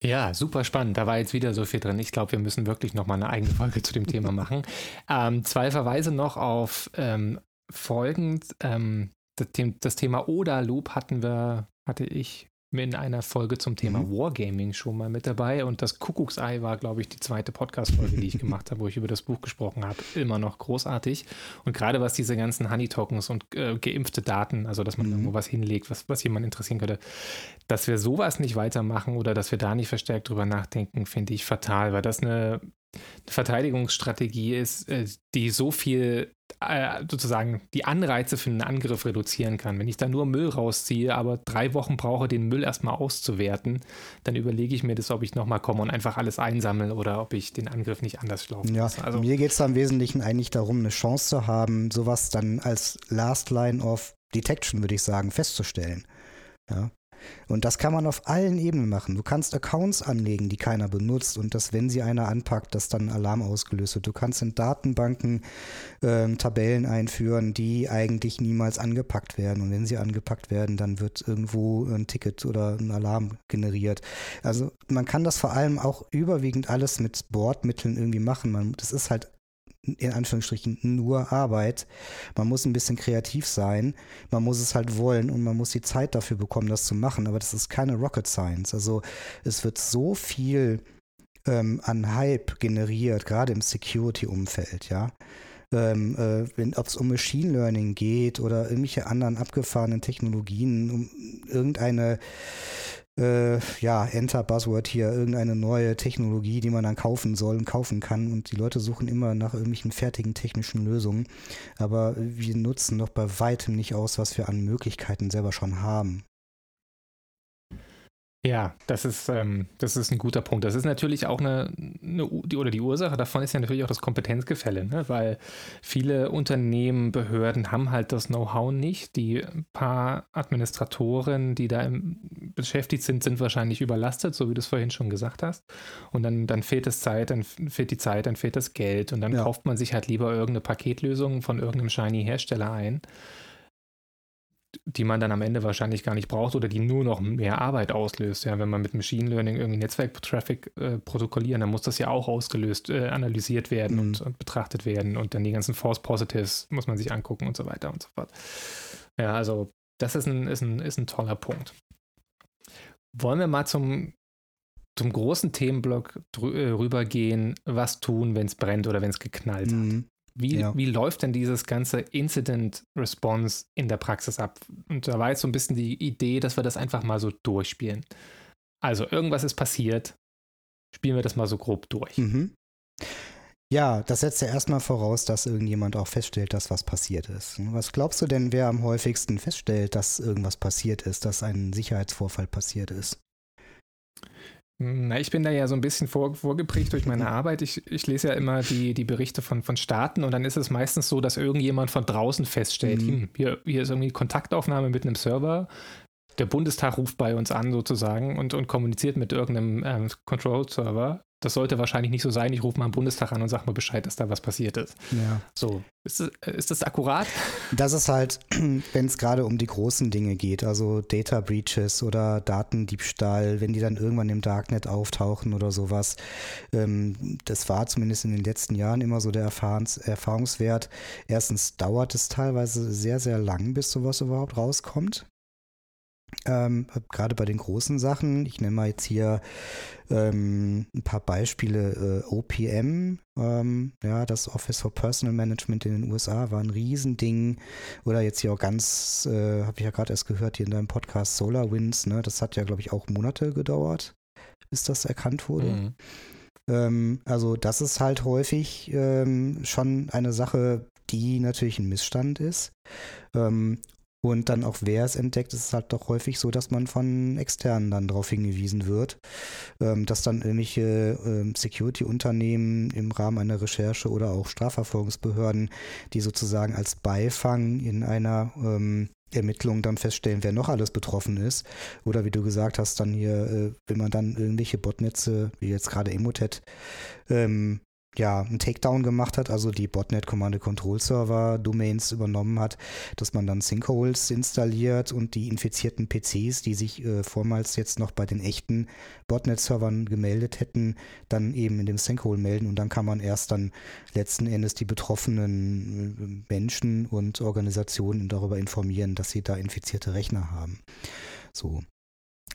Ja, super spannend. Da war jetzt wieder so viel drin. Ich glaube, wir müssen wirklich nochmal eine eigene Folge zu dem Thema machen. Ähm, zwei Verweise noch auf ähm, folgend. Ähm, das, das, Thema Oda-Loop hatten wir, hatte ich in einer Folge zum Thema mhm. Wargaming schon mal mit dabei und das Kuckucksei war, glaube ich, die zweite Podcast-Folge, die ich gemacht habe, wo ich über das Buch gesprochen habe. Immer noch großartig. Und gerade was diese ganzen Honey-Tokens und äh, geimpfte Daten, also dass man mhm. irgendwo was hinlegt, was, was jemand interessieren könnte, dass wir sowas nicht weitermachen oder dass wir da nicht verstärkt drüber nachdenken, finde ich fatal, weil das eine Verteidigungsstrategie ist, äh, die so viel äh, sozusagen die Anreize für einen Angriff reduzieren kann. Wenn ich da nur Müll rausziehe, aber drei Wochen brauche, den Müll erstmal auszuwerten, dann überlege ich mir das, ob ich nochmal komme und einfach alles einsammle oder ob ich den Angriff nicht anders laufen ja. Also, mir geht es im Wesentlichen eigentlich darum, eine Chance zu haben, sowas dann als Last Line of Detection, würde ich sagen, festzustellen. Ja. Und das kann man auf allen Ebenen machen. Du kannst Accounts anlegen, die keiner benutzt und dass, wenn sie einer anpackt, dass dann Alarm ausgelöst wird. Du kannst in Datenbanken äh, Tabellen einführen, die eigentlich niemals angepackt werden. Und wenn sie angepackt werden, dann wird irgendwo ein Ticket oder ein Alarm generiert. Also man kann das vor allem auch überwiegend alles mit Bordmitteln irgendwie machen. Man, das ist halt in Anführungsstrichen nur Arbeit. Man muss ein bisschen kreativ sein, man muss es halt wollen und man muss die Zeit dafür bekommen, das zu machen. Aber das ist keine Rocket Science. Also es wird so viel ähm, an Hype generiert, gerade im Security-Umfeld, ja. Ähm, äh, ob es um Machine Learning geht oder irgendwelche anderen abgefahrenen Technologien, um irgendeine äh, ja, Enter Buzzword hier, irgendeine neue Technologie, die man dann kaufen soll und kaufen kann. Und die Leute suchen immer nach irgendwelchen fertigen technischen Lösungen. Aber wir nutzen noch bei weitem nicht aus, was wir an Möglichkeiten selber schon haben. Ja, das ist, ähm, das ist ein guter Punkt. Das ist natürlich auch eine, eine die, oder die Ursache davon ist ja natürlich auch das Kompetenzgefälle, ne? weil viele Unternehmen, Behörden haben halt das Know-how nicht. Die paar Administratoren, die da im, beschäftigt sind, sind wahrscheinlich überlastet, so wie du es vorhin schon gesagt hast. Und dann, dann fehlt es Zeit, dann fehlt die Zeit, dann fehlt das Geld und dann ja. kauft man sich halt lieber irgendeine Paketlösung von irgendeinem shiny Hersteller ein die man dann am Ende wahrscheinlich gar nicht braucht oder die nur noch mehr Arbeit auslöst. Ja, wenn man mit Machine Learning irgendwie Netzwerktraffic äh, protokollieren, dann muss das ja auch ausgelöst, äh, analysiert werden mhm. und, und, betrachtet werden und dann die ganzen False Positives muss man sich angucken und so weiter und so fort. Ja, also das ist ein, ist ein, ist ein toller Punkt. Wollen wir mal zum, zum großen Themenblock äh, rübergehen, was tun, wenn es brennt oder wenn es geknallt mhm. hat. Wie, ja. wie läuft denn dieses ganze Incident Response in der Praxis ab? Und da war jetzt so ein bisschen die Idee, dass wir das einfach mal so durchspielen. Also irgendwas ist passiert, spielen wir das mal so grob durch. Mhm. Ja, das setzt ja erstmal voraus, dass irgendjemand auch feststellt, dass was passiert ist. Was glaubst du denn, wer am häufigsten feststellt, dass irgendwas passiert ist, dass ein Sicherheitsvorfall passiert ist? Na, ich bin da ja so ein bisschen vor, vorgeprägt durch meine Arbeit. Ich, ich lese ja immer die, die Berichte von, von Staaten und dann ist es meistens so, dass irgendjemand von draußen feststellt, Mhm. hm, hier, hier ist irgendwie Kontaktaufnahme mit einem Server. Der Bundestag ruft bei uns an sozusagen und, und kommuniziert mit irgendeinem ähm, Control-Server. Das sollte wahrscheinlich nicht so sein. Ich rufe mal am Bundestag an und sage mal Bescheid, dass da was passiert ist. Ja. So, ist das, äh, ist das akkurat? Das ist halt, wenn es gerade um die großen Dinge geht, also Data Breaches oder Datendiebstahl, wenn die dann irgendwann im Darknet auftauchen oder sowas. Ähm, das war zumindest in den letzten Jahren immer so der Erfahrens Erfahrungswert. Erstens dauert es teilweise sehr, sehr lang, bis sowas überhaupt rauskommt. Ähm, gerade bei den großen Sachen, ich nenne mal jetzt hier ähm, ein paar Beispiele. Äh, OPM, ähm, ja, das Office for Personal Management in den USA war ein Riesending. Oder jetzt hier auch ganz, äh, habe ich ja gerade erst gehört, hier in deinem Podcast SolarWinds, ne, das hat ja, glaube ich, auch Monate gedauert, bis das erkannt wurde. Mhm. Ähm, also das ist halt häufig ähm, schon eine Sache, die natürlich ein Missstand ist. Ähm, und dann auch wer es entdeckt, ist es halt doch häufig so, dass man von Externen dann darauf hingewiesen wird, ähm, dass dann irgendwelche ähm, Security-Unternehmen im Rahmen einer Recherche oder auch Strafverfolgungsbehörden, die sozusagen als Beifang in einer ähm, Ermittlung dann feststellen, wer noch alles betroffen ist. Oder wie du gesagt hast, dann hier, äh, wenn man dann irgendwelche Botnetze, wie jetzt gerade Emotet, ähm, ja, einen Takedown gemacht hat, also die Botnet Command Control Server Domains übernommen hat, dass man dann Sinkholes installiert und die infizierten PCs, die sich äh, vormals jetzt noch bei den echten Botnet-Servern gemeldet hätten, dann eben in dem Sinkhole melden und dann kann man erst dann letzten Endes die betroffenen äh, Menschen und Organisationen darüber informieren, dass sie da infizierte Rechner haben. So.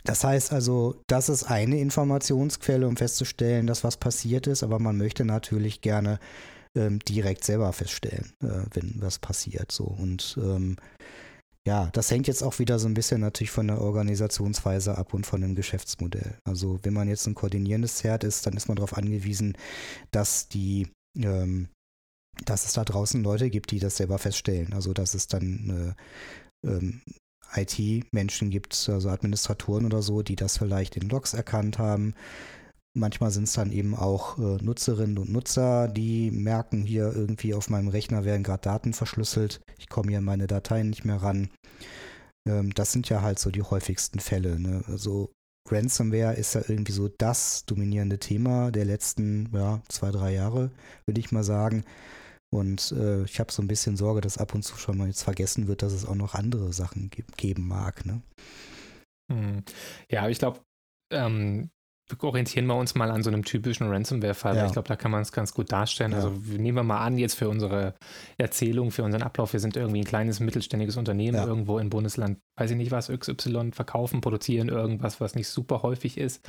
Das heißt also, das ist eine Informationsquelle, um festzustellen, dass was passiert ist, aber man möchte natürlich gerne ähm, direkt selber feststellen, äh, wenn was passiert. So und ähm, ja, das hängt jetzt auch wieder so ein bisschen natürlich von der Organisationsweise ab und von dem Geschäftsmodell. Also wenn man jetzt ein koordinierendes Zert ist, dann ist man darauf angewiesen, dass die ähm, dass es da draußen Leute gibt, die das selber feststellen. Also dass es dann äh, ähm, IT-Menschen gibt, also Administratoren oder so, die das vielleicht in Logs erkannt haben. Manchmal sind es dann eben auch äh, Nutzerinnen und Nutzer, die merken, hier irgendwie auf meinem Rechner werden gerade Daten verschlüsselt. Ich komme hier an meine Dateien nicht mehr ran. Ähm, das sind ja halt so die häufigsten Fälle. Ne? Also Ransomware ist ja irgendwie so das dominierende Thema der letzten ja, zwei, drei Jahre, würde ich mal sagen. Und äh, ich habe so ein bisschen Sorge, dass ab und zu schon mal jetzt vergessen wird, dass es auch noch andere Sachen ge geben mag. Ne? Hm. Ja, aber ich glaube, ähm, orientieren wir uns mal an so einem typischen Ransomware-Fall. Ja. Ich glaube, da kann man es ganz gut darstellen. Ja. Also nehmen wir mal an, jetzt für unsere Erzählung, für unseren Ablauf, wir sind irgendwie ein kleines mittelständiges Unternehmen Ja. irgendwo im Bundesland, weiß ich nicht was, XY verkaufen, produzieren irgendwas, was nicht super häufig ist.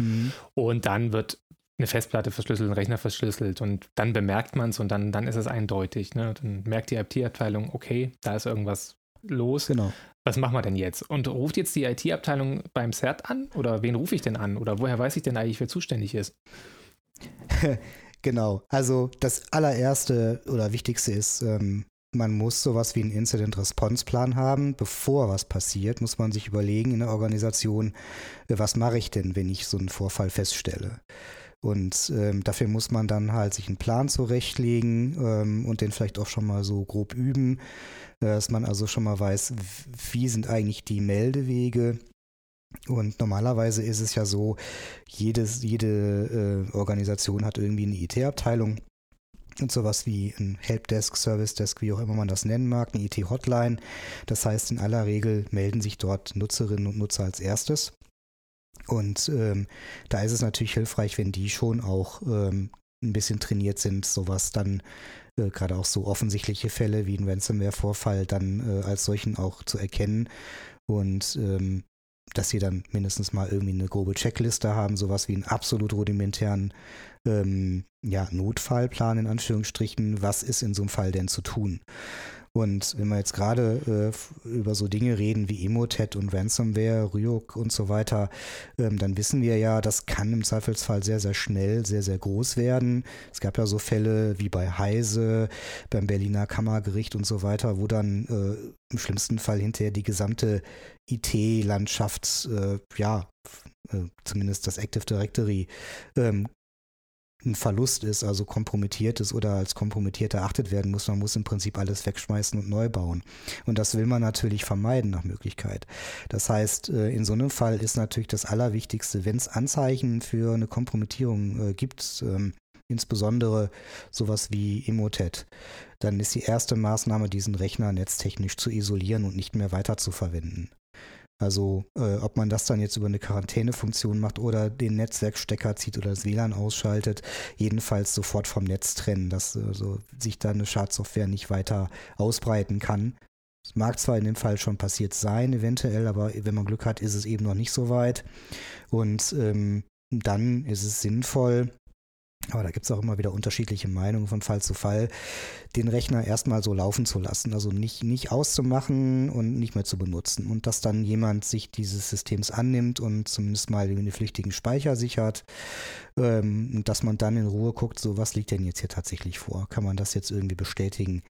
Und dann wird eine Festplatte verschlüsselt, ein Rechner verschlüsselt und dann bemerkt man es und dann, dann ist es eindeutig. Ne? Dann merkt die IT-Abteilung, okay, da ist irgendwas los. Genau. Was machen wir denn jetzt? Und ruft jetzt die IT-Abteilung beim CERT an? Oder wen rufe ich denn an? Oder woher weiß ich denn eigentlich, wer zuständig ist? Genau. Also das allererste oder wichtigste ist, ähm, man muss sowas wie einen Incident-Response-Plan haben. Bevor was passiert, muss man sich überlegen in der Organisation, äh, was mache ich denn, wenn ich so einen Vorfall feststelle. Und ähm, dafür muss man dann halt sich einen Plan zurechtlegen ähm, und den vielleicht auch schon mal so grob üben, äh, dass man also schon mal weiß, wie sind eigentlich die Meldewege. Und normalerweise ist es ja so, jedes, jede äh, Organisation hat irgendwie eine IT-Abteilung und sowas wie ein Helpdesk, Service Desk, wie auch immer man das nennen mag, eine IT-Hotline. Das heißt, in aller Regel melden sich dort Nutzerinnen und Nutzer als erstes. Und ähm, da ist es natürlich hilfreich, wenn die schon auch ähm, ein bisschen trainiert sind, sowas dann äh, gerade auch so offensichtliche Fälle wie ein Ransomware-Vorfall dann äh, als solchen auch zu erkennen und ähm, dass sie dann mindestens mal irgendwie eine grobe Checkliste haben, sowas wie einen absolut rudimentären ähm, ja, Notfallplan in Anführungsstrichen, was ist in so einem Fall denn zu tun? Und wenn wir jetzt gerade äh, über so Dinge reden wie Emotet und Ransomware, Ryuk und so weiter, ähm, dann wissen wir ja, das kann im Zweifelsfall sehr, sehr schnell, sehr, sehr groß werden. Es gab ja so Fälle wie bei Heise, beim Berliner Kammergericht und so weiter, wo dann äh, im schlimmsten Fall hinterher die gesamte IT-Landschaft äh, ja äh, zumindest das Active Directory ähm, ein Verlust ist, also kompromittiert ist oder als kompromittiert erachtet werden muss. Man muss im Prinzip alles wegschmeißen und neu bauen. Und das will man natürlich vermeiden nach Möglichkeit. Das heißt, äh, in so einem Fall ist natürlich das Allerwichtigste, wenn es Anzeichen für eine Kompromittierung äh, gibt, ähm, insbesondere sowas wie Emotet, dann ist die erste Maßnahme, diesen Rechner netztechnisch zu isolieren und nicht mehr weiter zu verwenden. Also äh, ob man das dann jetzt über eine Quarantänefunktion macht oder den Netzwerkstecker zieht oder das WLAN ausschaltet, jedenfalls sofort vom Netz trennen, dass also sich da eine Schadsoftware nicht weiter ausbreiten kann. Es mag zwar in dem Fall schon passiert sein, eventuell, aber wenn man Glück hat, ist es eben noch nicht so weit. Und ähm, dann ist es sinnvoll, aber da gibt es auch immer wieder unterschiedliche Meinungen von Fall zu Fall, den Rechner erstmal so laufen zu lassen, also nicht, nicht auszumachen und nicht mehr zu benutzen. Und dass dann jemand sich dieses Systems annimmt und zumindest mal den flüchtigen Speicher sichert, ähm, dass man dann in Ruhe guckt, so was liegt denn jetzt hier tatsächlich vor? Kann man das jetzt irgendwie bestätigen?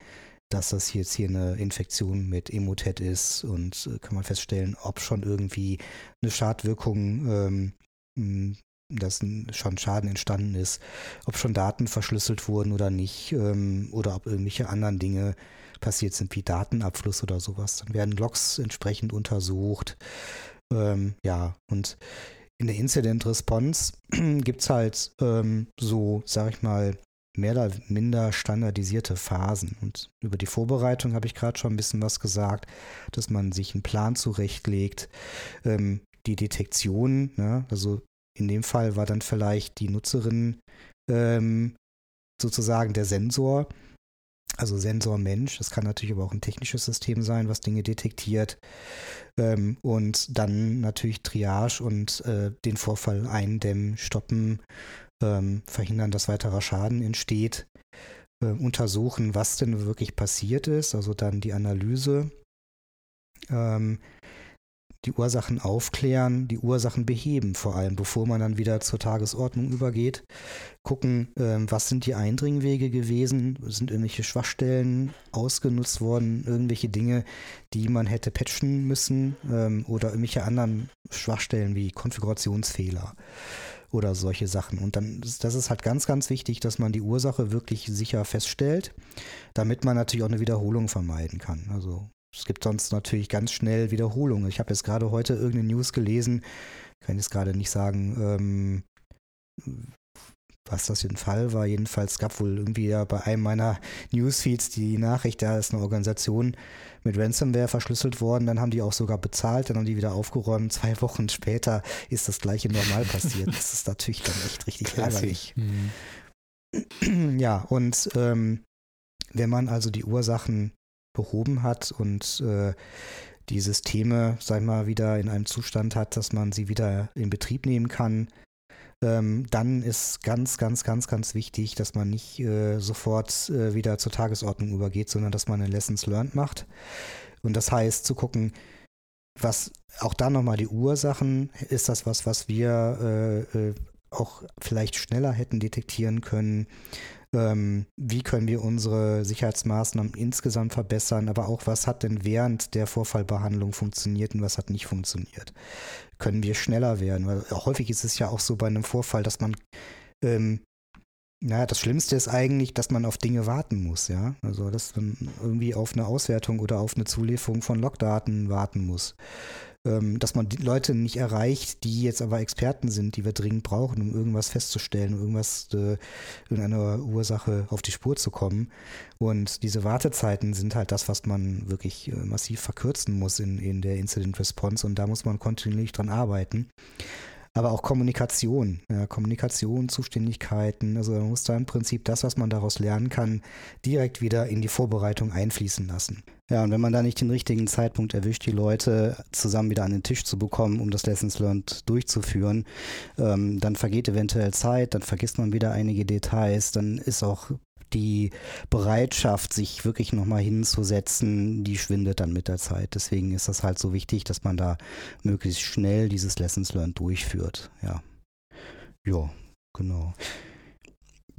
dass das jetzt hier eine Infektion mit Emotet ist und äh, kann man feststellen, ob schon irgendwie eine Schadwirkung ähm, dass schon Schaden entstanden ist, ob schon Daten verschlüsselt wurden oder nicht, ähm, oder ob irgendwelche anderen Dinge passiert sind, wie Datenabfluss oder sowas. Dann werden Logs entsprechend untersucht. Ähm, ja, und in der Incident Response gibt es halt ähm, so, sag ich mal, mehr oder minder standardisierte Phasen. Und über die Vorbereitung habe ich gerade schon ein bisschen was gesagt, dass man sich einen Plan zurechtlegt. Ähm, die Detektion, ne, also in dem Fall war dann vielleicht die Nutzerin ähm, sozusagen der Sensor, also Sensor Mensch. Das kann natürlich aber auch ein technisches System sein, was Dinge detektiert. Ähm, und dann natürlich Triage und äh, den Vorfall eindämmen, stoppen, ähm, verhindern, dass weiterer Schaden entsteht. Äh, untersuchen, was denn wirklich passiert ist, also dann die Analyse. Ähm, die Ursachen aufklären, die Ursachen beheben, vor allem bevor man dann wieder zur Tagesordnung übergeht. Gucken, ähm, was sind die Eindringwege gewesen, sind irgendwelche Schwachstellen ausgenutzt worden, irgendwelche Dinge, die man hätte patchen müssen ähm, oder irgendwelche anderen Schwachstellen wie Konfigurationsfehler oder solche Sachen. Und dann, das ist halt ganz, ganz wichtig, dass man die Ursache wirklich sicher feststellt, damit man natürlich auch eine Wiederholung vermeiden kann. Also es gibt sonst natürlich ganz schnell Wiederholungen. Ich habe jetzt gerade heute irgendeine News gelesen, kann jetzt gerade nicht sagen, ähm, was das für ein Fall war. Jedenfalls gab wohl irgendwie ja bei einem meiner Newsfeeds die Nachricht, da ist eine Organisation mit Ransomware verschlüsselt worden, dann haben die auch sogar bezahlt, dann haben die wieder aufgeräumt. Zwei Wochen später ist das gleiche normal passiert. Das ist natürlich dann echt richtig ärgerlich. Mhm. Ja, und ähm, wenn man also die Ursachen behoben hat und äh, die Systeme, sag ich mal, wieder in einem Zustand hat, dass man sie wieder in Betrieb nehmen kann, ähm, dann ist ganz, ganz, ganz, ganz wichtig, dass man nicht äh, sofort äh, wieder zur Tagesordnung übergeht, sondern dass man eine Lessons Learned macht. Und das heißt, zu gucken, was auch da nochmal die Ursachen, ist das was, was wir äh, äh auch vielleicht schneller hätten detektieren können? Ähm, wie können wir unsere Sicherheitsmaßnahmen insgesamt verbessern, aber auch, was hat denn während der Vorfallbehandlung funktioniert und was hat nicht funktioniert. Können wir schneller werden? Weil häufig ist es ja auch so bei einem Vorfall, dass man ähm, naja, das Schlimmste ist eigentlich, dass man auf Dinge warten muss, ja. Also, dass man irgendwie auf eine Auswertung oder auf eine Zulieferung von Logdaten warten muss dass man die Leute nicht erreicht, die jetzt aber Experten sind, die wir dringend brauchen, um irgendwas festzustellen, irgendwas, äh, irgendeiner Ursache auf die Spur zu kommen. Und diese Wartezeiten sind halt das, was man wirklich äh, massiv verkürzen muss in, in der Incident Response und da muss man kontinuierlich dran arbeiten aber auch Kommunikation, ja, Kommunikation, Zuständigkeiten. Also man muss da im Prinzip das, was man daraus lernen kann, direkt wieder in die Vorbereitung einfließen lassen. Ja, und wenn man da nicht den richtigen Zeitpunkt erwischt, die Leute zusammen wieder an den Tisch zu bekommen, um das Lessons Learned durchzuführen, ähm, dann vergeht eventuell Zeit, dann vergisst man wieder einige Details, dann ist auch die Bereitschaft, sich wirklich nochmal hinzusetzen, die schwindet dann mit der Zeit. Deswegen ist das halt so wichtig, dass man da möglichst schnell dieses Lessons Learned durchführt. Ja. Ja, genau.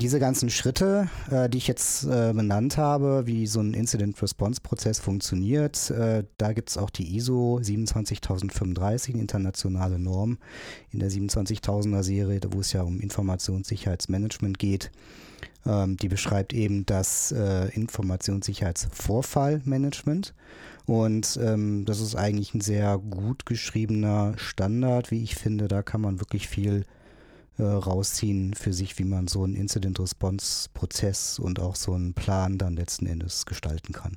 Diese ganzen Schritte, äh, die ich jetzt äh, benannt habe, wie so ein Incident-Response-Prozess funktioniert, äh, da gibt es auch die ISO 27035, eine internationale Norm in der 27000er Serie, wo es ja um Informationssicherheitsmanagement geht. Ähm, die beschreibt eben das äh, Informationssicherheitsvorfallmanagement. Und ähm, das ist eigentlich ein sehr gut geschriebener Standard, wie ich finde. Da kann man wirklich viel äh, rausziehen für sich, wie man so einen Incident-Response-Prozess und auch so einen Plan dann letzten Endes gestalten kann.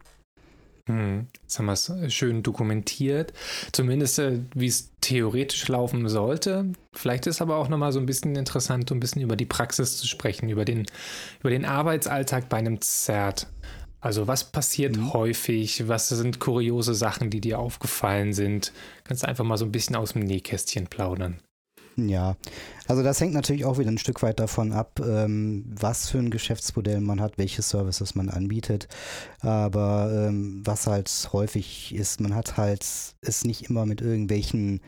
Hm, jetzt haben wir es schön dokumentiert, zumindest äh, wie es theoretisch laufen sollte. Vielleicht ist aber auch nochmal so ein bisschen interessant, ein bisschen über die Praxis zu sprechen, über den, über den Arbeitsalltag bei einem ZERT. Also was passiert mhm. häufig? Was sind kuriose Sachen, die dir aufgefallen sind? Kannst du einfach mal so ein bisschen aus dem Nähkästchen plaudern? Ja, also das hängt natürlich auch wieder ein Stück weit davon ab, ähm, was für ein Geschäftsmodell man hat, welche Services man anbietet. Aber ähm, was halt häufig ist, man hat halt es nicht immer mit irgendwelchen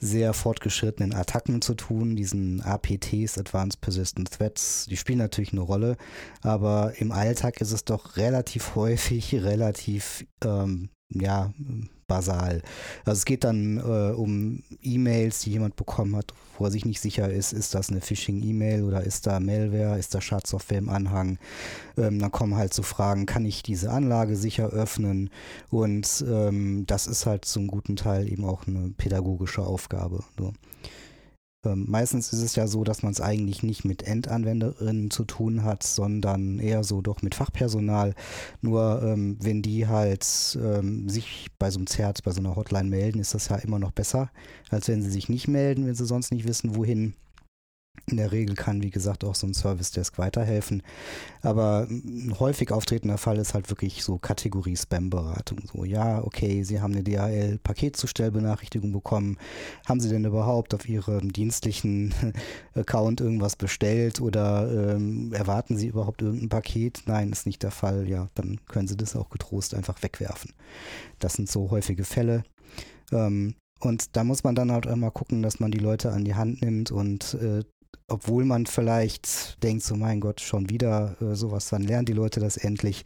sehr fortgeschrittenen Attacken zu tun, diesen APTs, Advanced Persistent Threats, die spielen natürlich eine Rolle, aber im Alltag ist es doch relativ häufig, relativ ähm, ja, basal. Also es geht dann äh, um E-Mails, die jemand bekommen hat, wo er sich nicht sicher ist, ist das eine Phishing-E-Mail oder ist da Malware, ist da Schadsoftware im Anhang. Ähm, dann kommen halt so Fragen, kann ich diese Anlage sicher öffnen? Und ähm, das ist halt zum guten Teil eben auch eine pädagogische Aufgabe. So. Ähm, meistens ist es ja so, dass man es eigentlich nicht mit Endanwenderinnen zu tun hat, sondern eher so doch mit Fachpersonal. Nur ähm, wenn die halt ähm, sich bei so einem Zert, bei so einer Hotline melden, ist das ja immer noch besser, als wenn sie sich nicht melden, wenn sie sonst nicht wissen, wohin. In der Regel kann, wie gesagt, auch so ein Service Desk weiterhelfen. Aber ein häufig auftretender Fall ist halt wirklich so Kategorie Spam-Beratung. So, ja, okay, Sie haben eine DHL-Paketzustellbenachrichtigung bekommen. Haben Sie denn überhaupt auf Ihrem dienstlichen Account irgendwas bestellt oder ähm, erwarten Sie überhaupt irgendein Paket? Nein, ist nicht der Fall. Ja, dann können Sie das auch getrost einfach wegwerfen. Das sind so häufige Fälle. Ähm, und da muss man dann halt immer gucken, dass man die Leute an die Hand nimmt und äh, obwohl man vielleicht denkt, so mein Gott, schon wieder äh, sowas, dann lernen die Leute das endlich.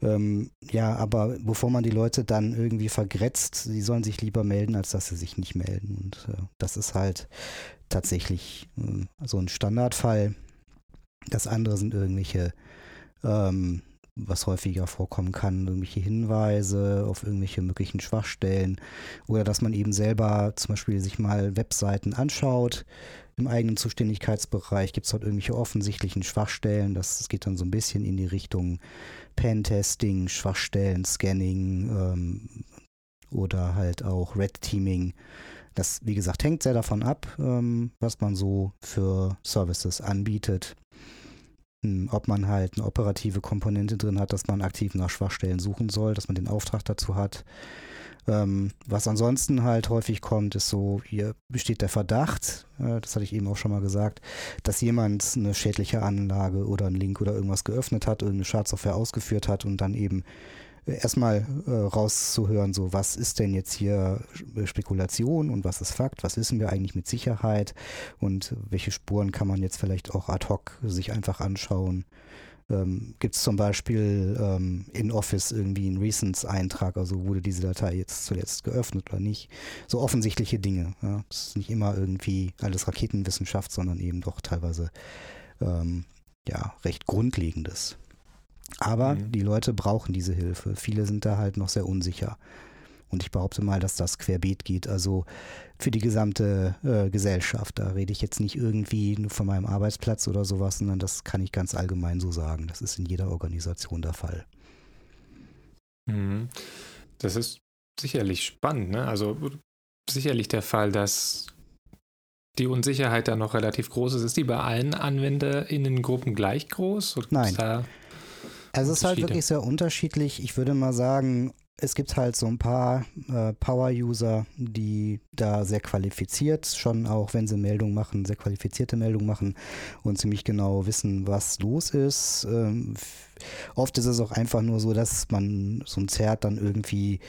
Ähm, ja, aber bevor man die Leute dann irgendwie vergrätzt, sie sollen sich lieber melden, als dass sie sich nicht melden. Und äh, das ist halt tatsächlich äh, so ein Standardfall. Das andere sind irgendwelche, ähm, was häufiger vorkommen kann, irgendwelche Hinweise auf irgendwelche möglichen Schwachstellen oder dass man eben selber zum Beispiel sich mal Webseiten anschaut im eigenen Zuständigkeitsbereich gibt es dort irgendwelche offensichtlichen Schwachstellen. Das, das, geht dann so ein bisschen in die Richtung Pentesting, Schwachstellen, Scanning ähm, oder halt auch Red Teaming. Das, wie gesagt, hängt sehr davon ab, ähm, was man so für Services anbietet. Hm, ob man halt eine operative Komponente drin hat, dass man aktiv nach Schwachstellen suchen soll, dass man den Auftrag dazu hat ähm, was ansonsten halt häufig kommt, ist so, hier besteht der Verdacht, äh, das hatte ich eben auch schon mal gesagt, dass jemand eine schädliche Anlage oder einen Link oder irgendwas geöffnet hat, irgendeine Schadsoftware ausgeführt hat und dann eben äh, erstmal äh, rauszuhören, so was ist denn jetzt hier Spekulation und was ist Fakt, was wissen wir eigentlich mit Sicherheit und welche Spuren kann man jetzt vielleicht auch ad hoc sich einfach anschauen ähm, gibt es zum Beispiel ähm, in Office irgendwie einen Recents-Eintrag, also wurde diese Datei jetzt zuletzt geöffnet oder nicht. So offensichtliche Dinge. Ja. Das ist nicht immer irgendwie alles Raketenwissenschaft, sondern eben doch teilweise ähm, ja, recht Grundlegendes. Aber mhm. die Leute brauchen diese Hilfe. Viele sind da halt noch sehr unsicher. Und ich behaupte mal, dass das querbeet geht, also für die gesamte äh, Gesellschaft. Da rede ich jetzt nicht irgendwie nur von meinem Arbeitsplatz oder sowas, sondern das kann ich ganz allgemein so sagen. Das ist in jeder Organisation der Fall. Mhm. Das ist sicherlich spannend, ne? Also sicherlich der Fall, dass die Unsicherheit da noch relativ groß ist. Ist die bei allen AnwenderInnengruppen gleich groß? Nein. Also es ist halt wirklich sehr unterschiedlich. Ich würde mal sagen, es gibt halt so ein paar äh, Power-User, die da sehr qualifiziert, schon auch wenn sie Meldungen machen, sehr qualifizierte Meldungen machen und ziemlich genau wissen, was los ist. Ähm, oft ist es auch einfach nur so, dass man so ein Zert dann irgendwie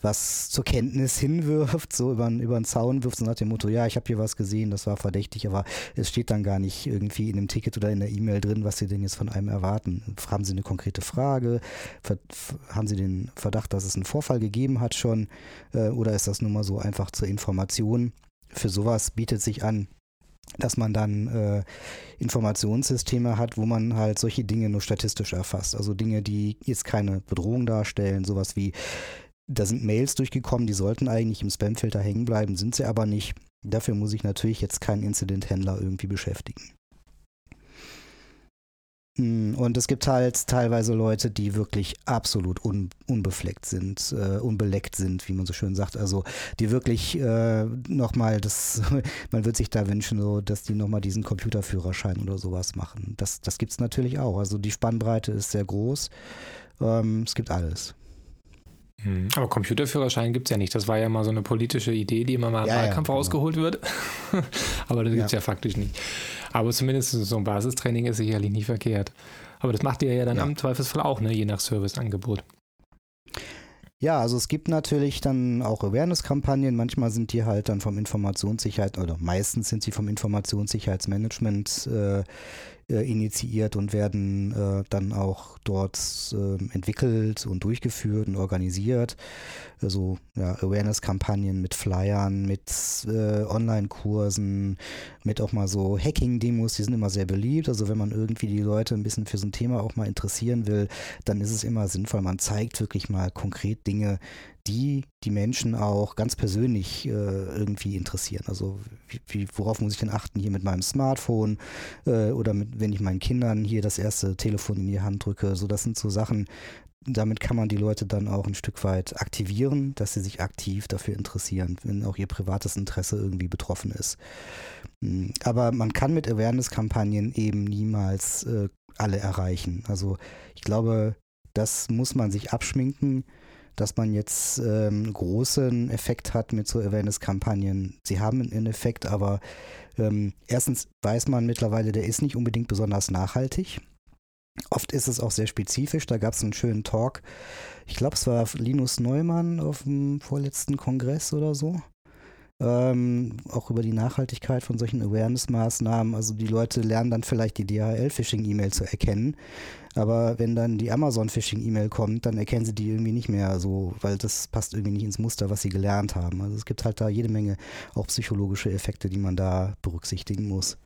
was zur Kenntnis hinwirft, so über, über einen Zaun wirft, so nach dem Motto, ja, ich habe hier was gesehen, das war verdächtig, aber es steht dann gar nicht irgendwie in dem Ticket oder in der E-Mail drin, was Sie denn jetzt von einem erwarten. Haben Sie eine konkrete Frage? Haben Sie den Verdacht, dass es einen Vorfall gegeben hat schon? Äh, oder ist das nur mal so einfach zur Information? Für sowas bietet sich an, dass man dann äh, Informationssysteme hat, wo man halt solche Dinge nur statistisch erfasst. Also Dinge, die jetzt keine Bedrohung darstellen, sowas wie, da sind Mails durchgekommen, die sollten eigentlich im Spamfilter hängen bleiben, sind sie aber nicht. Dafür muss ich natürlich jetzt keinen Incident-Händler irgendwie beschäftigen. Hm, und es gibt halt teilweise Leute, die wirklich absolut un, unbefleckt sind, äh, unbeleckt sind, wie man so schön sagt. Also die wirklich äh, nochmal das, man wird sich da wünschen, so, dass die nochmal diesen Computerführerschein oder sowas machen. Das, das gibt es natürlich auch. Also die Spannbreite ist sehr groß. Ähm, es gibt alles. Hm, aber Computerführerschein gibt es ja nicht. Das war ja mal so eine politische Idee, die immer mal im Ja, ja, Wahlkampf genau. rausgeholt wird. aber das gibt es Ja. ja. faktisch nicht. Aber zumindest so ein Basistraining ist sicherlich nicht verkehrt. Aber das macht ihr ja dann Ja. am Zweifelsfall auch, ne? je nach Serviceangebot. Ja, also es gibt natürlich dann auch Awareness-Kampagnen. Manchmal sind die halt dann vom Informationssicherheit oder meistens sind sie vom Informationssicherheitsmanagement äh, initiiert und werden äh, dann auch dort äh, entwickelt und durchgeführt und organisiert. Also ja, Awareness-Kampagnen mit Flyern, mit äh, Online-Kursen, mit auch mal so Hacking-Demos, die sind immer sehr beliebt. Also wenn man irgendwie die Leute ein bisschen für so ein Thema auch mal interessieren will, dann ist es immer sinnvoll, man zeigt wirklich mal konkret Dinge, die die Menschen auch ganz persönlich äh, irgendwie interessieren. Also wie, worauf muss ich denn achten hier mit meinem Smartphone äh, oder mit, wenn ich meinen Kindern hier das erste Telefon in die Hand drücke. So, das sind so Sachen, damit kann man die Leute dann auch ein Stück weit aktivieren, dass sie sich aktiv dafür interessieren, wenn auch ihr privates Interesse irgendwie betroffen ist. Mm, Aber man kann mit Awareness-Kampagnen eben niemals äh, alle erreichen. Also ich glaube, das muss man sich abschminken, dass man jetzt ähm, großen Effekt hat mit so Awareness-Kampagnen. Sie haben einen Effekt, aber ähm, erstens weiß man mittlerweile, der ist nicht unbedingt besonders nachhaltig. Oft ist es auch sehr spezifisch. Da gab es einen schönen Talk. Ich glaube, es war Linus Neumann auf dem vorletzten Kongress oder so. Ähm, auch über die Nachhaltigkeit von solchen Awareness-Maßnahmen. Also die Leute lernen dann vielleicht die DHL-Phishing-E-Mail zu erkennen. Aber wenn dann die Amazon-Phishing-E-Mail kommt, dann erkennen sie die irgendwie nicht mehr so, weil das passt irgendwie nicht ins Muster, was sie gelernt haben. Also es gibt halt da jede Menge auch psychologische Effekte, die man da berücksichtigen muss.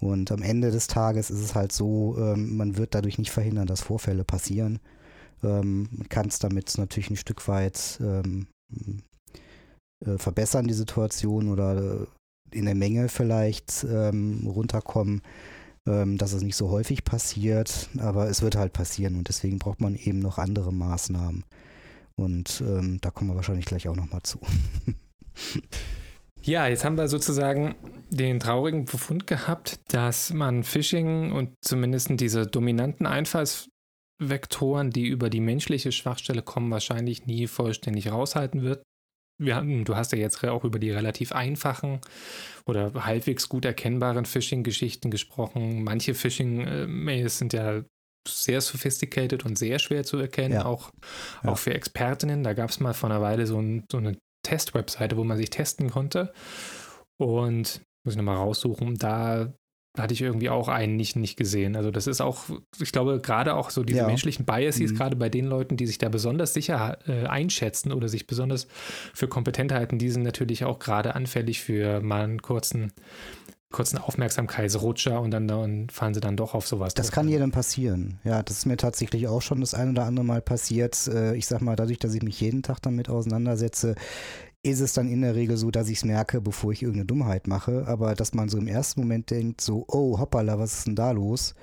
Und am Ende des Tages ist es halt so, ähm, man wird dadurch nicht verhindern, dass Vorfälle passieren. Ähm, man kann es damit natürlich ein Stück weit ähm, äh, verbessern, die Situation, oder äh, in der Menge vielleicht ähm, runterkommen, ähm, dass es nicht so häufig passiert. Aber es wird halt passieren und deswegen braucht man eben noch andere Maßnahmen. Und ähm, da kommen wir wahrscheinlich gleich auch nochmal zu. Ja, jetzt haben wir sozusagen den traurigen Befund gehabt, dass man Phishing und zumindest diese dominanten Einfallsvektoren, die über die menschliche Schwachstelle kommen, wahrscheinlich nie vollständig raushalten wird. Wir haben, du hast ja jetzt auch über die relativ einfachen oder halbwegs gut erkennbaren Phishing-Geschichten gesprochen. Manche Phishing-Mails sind ja sehr sophisticated und sehr schwer zu erkennen, Ja. auch, Ja. auch für Expertinnen. Da gab es mal vor einer Weile so, ein, so eine Test-Webseite, wo man sich testen konnte. Und muss ich nochmal raussuchen, da hatte ich irgendwie auch einen nicht, nicht gesehen. Also das ist auch, ich glaube, gerade auch so diese Ja. menschlichen Biases, Mhm. gerade bei den Leuten, die sich da besonders sicher äh, einschätzen oder sich besonders für kompetent halten, die sind natürlich auch gerade anfällig für mal einen kurzen, kurzen Aufmerksamkeitsrutscher und dann, dann fallen sie dann doch auf sowas. Das drauf kann jedem passieren. Ja, das ist mir tatsächlich auch schon das ein oder andere Mal passiert. Äh, Ich sag mal, dadurch, dass ich mich jeden Tag damit auseinandersetze, ist es dann in der Regel so, dass ich es merke, bevor ich irgendeine Dummheit mache. Aber dass man so im ersten Moment denkt, so, oh, hoppala, was ist denn da los?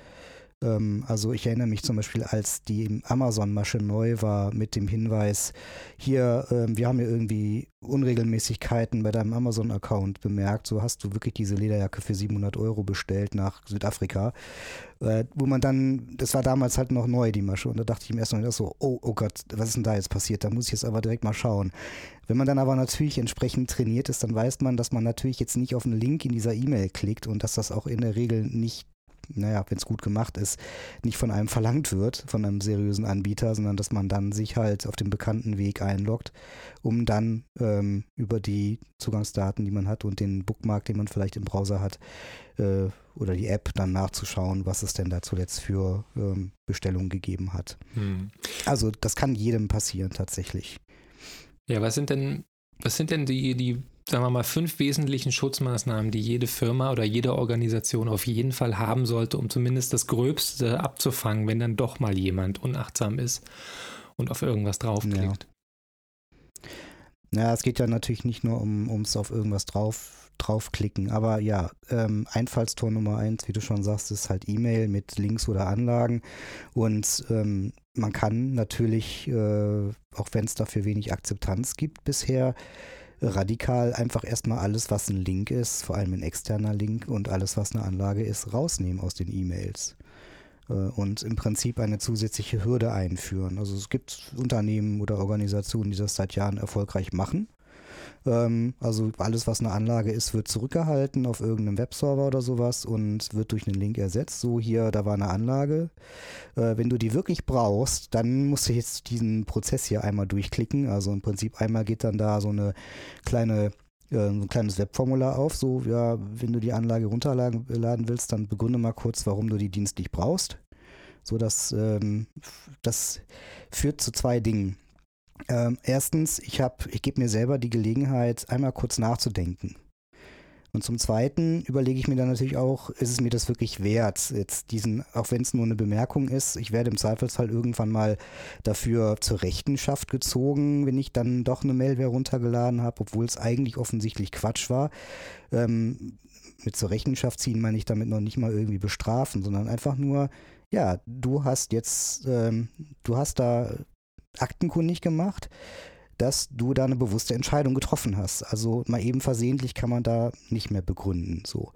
Ähm, also ich erinnere mich zum Beispiel, als die Amazon-Masche neu war mit dem Hinweis, hier, ähm, wir haben hier irgendwie Unregelmäßigkeiten bei deinem Amazon-Account bemerkt. So hast du wirklich diese Lederjacke für 700 Euro bestellt nach Südafrika. Äh, wo man dann, das war damals halt noch neu, die Masche. Und da dachte ich im ersten Moment so, oh, oh Gott, was ist denn da jetzt passiert? Da muss ich jetzt aber direkt mal schauen. Wenn man dann aber natürlich entsprechend trainiert ist, dann weiß man, dass man natürlich jetzt nicht auf einen Link in dieser E-Mail klickt und dass das auch in der Regel nicht naja, wenn es gut gemacht ist, nicht von einem verlangt wird, von einem seriösen Anbieter, sondern dass man dann sich halt auf dem bekannten Weg einloggt, um dann ähm, über die Zugangsdaten, die man hat und den Bookmark, den man vielleicht im Browser hat, äh, oder die App dann nachzuschauen, was es denn da zuletzt für ähm, Bestellungen gegeben hat. Hm. Also das kann jedem passieren tatsächlich. Ja, was sind denn, was sind denn die, die sagen wir mal, fünf wesentlichen Schutzmaßnahmen, die jede Firma oder jede Organisation auf jeden Fall haben sollte, um zumindest das Gröbste abzufangen, wenn dann doch mal jemand unachtsam ist und auf irgendwas draufklickt. Ja. ja, es geht ja natürlich nicht nur um, ums auf irgendwas drauf, draufklicken, aber ja, ähm, Einfallstor Nummer eins, wie du schon sagst, ist halt E-Mail mit Links oder Anlagen und ähm, man kann natürlich, äh, auch wenn es dafür wenig Akzeptanz gibt bisher, radikal einfach erstmal alles, was ein Link ist, vor allem ein externer Link und alles, was eine Anlage ist, rausnehmen aus den E-Mails äh, und im Prinzip eine zusätzliche Hürde einführen. Also es gibt Unternehmen oder Organisationen, die das seit Jahren erfolgreich machen. Ähm, also alles, was eine Anlage ist, wird zurückgehalten auf irgendeinem Webserver oder sowas und wird durch einen Link ersetzt. So hier, da war eine Anlage. Äh, wenn du die wirklich brauchst, dann musst du jetzt diesen Prozess hier einmal durchklicken. Also im Prinzip einmal geht dann da so eine kleine äh, ein kleines Webformular auf, so ja, wenn du die Anlage runterladen willst, dann begründe mal kurz, warum du die dienstlich brauchst. So dass ähm, das führt zu zwei Dingen. Ähm, erstens, ich habe, ich gebe mir selber die Gelegenheit, einmal kurz nachzudenken. Und zum Zweiten überlege ich mir dann natürlich auch, ist es mir das wirklich wert, jetzt diesen, auch wenn es nur eine Bemerkung ist, ich werde im Zweifelsfall irgendwann mal dafür zur Rechenschaft gezogen, wenn ich dann doch eine Mailware runtergeladen habe, obwohl es eigentlich offensichtlich Quatsch war. Ähm, mit zur Rechenschaft ziehen meine ich damit noch nicht mal irgendwie bestrafen, sondern einfach nur, ja, du hast jetzt, ähm, du hast da aktenkundig gemacht, dass du da eine bewusste Entscheidung getroffen hast. Also mal eben versehentlich kann man da nicht mehr begründen. So.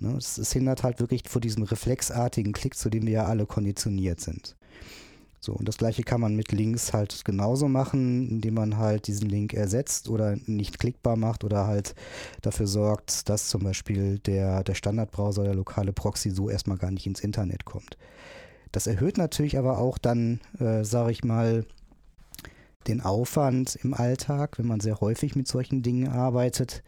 Ne? Es, es hindert halt wirklich vor diesem reflexartigen Klick, zu dem wir ja alle konditioniert sind. So, und das gleiche kann man mit Links halt genauso machen, indem man halt diesen Link ersetzt oder nicht klickbar macht oder halt dafür sorgt, dass zum Beispiel der, der Standardbrowser, der lokale Proxy so erstmal gar nicht ins Internet kommt. Das erhöht natürlich aber auch dann, äh, sage ich mal, den Aufwand im Alltag, wenn man sehr häufig mit solchen Dingen arbeitet.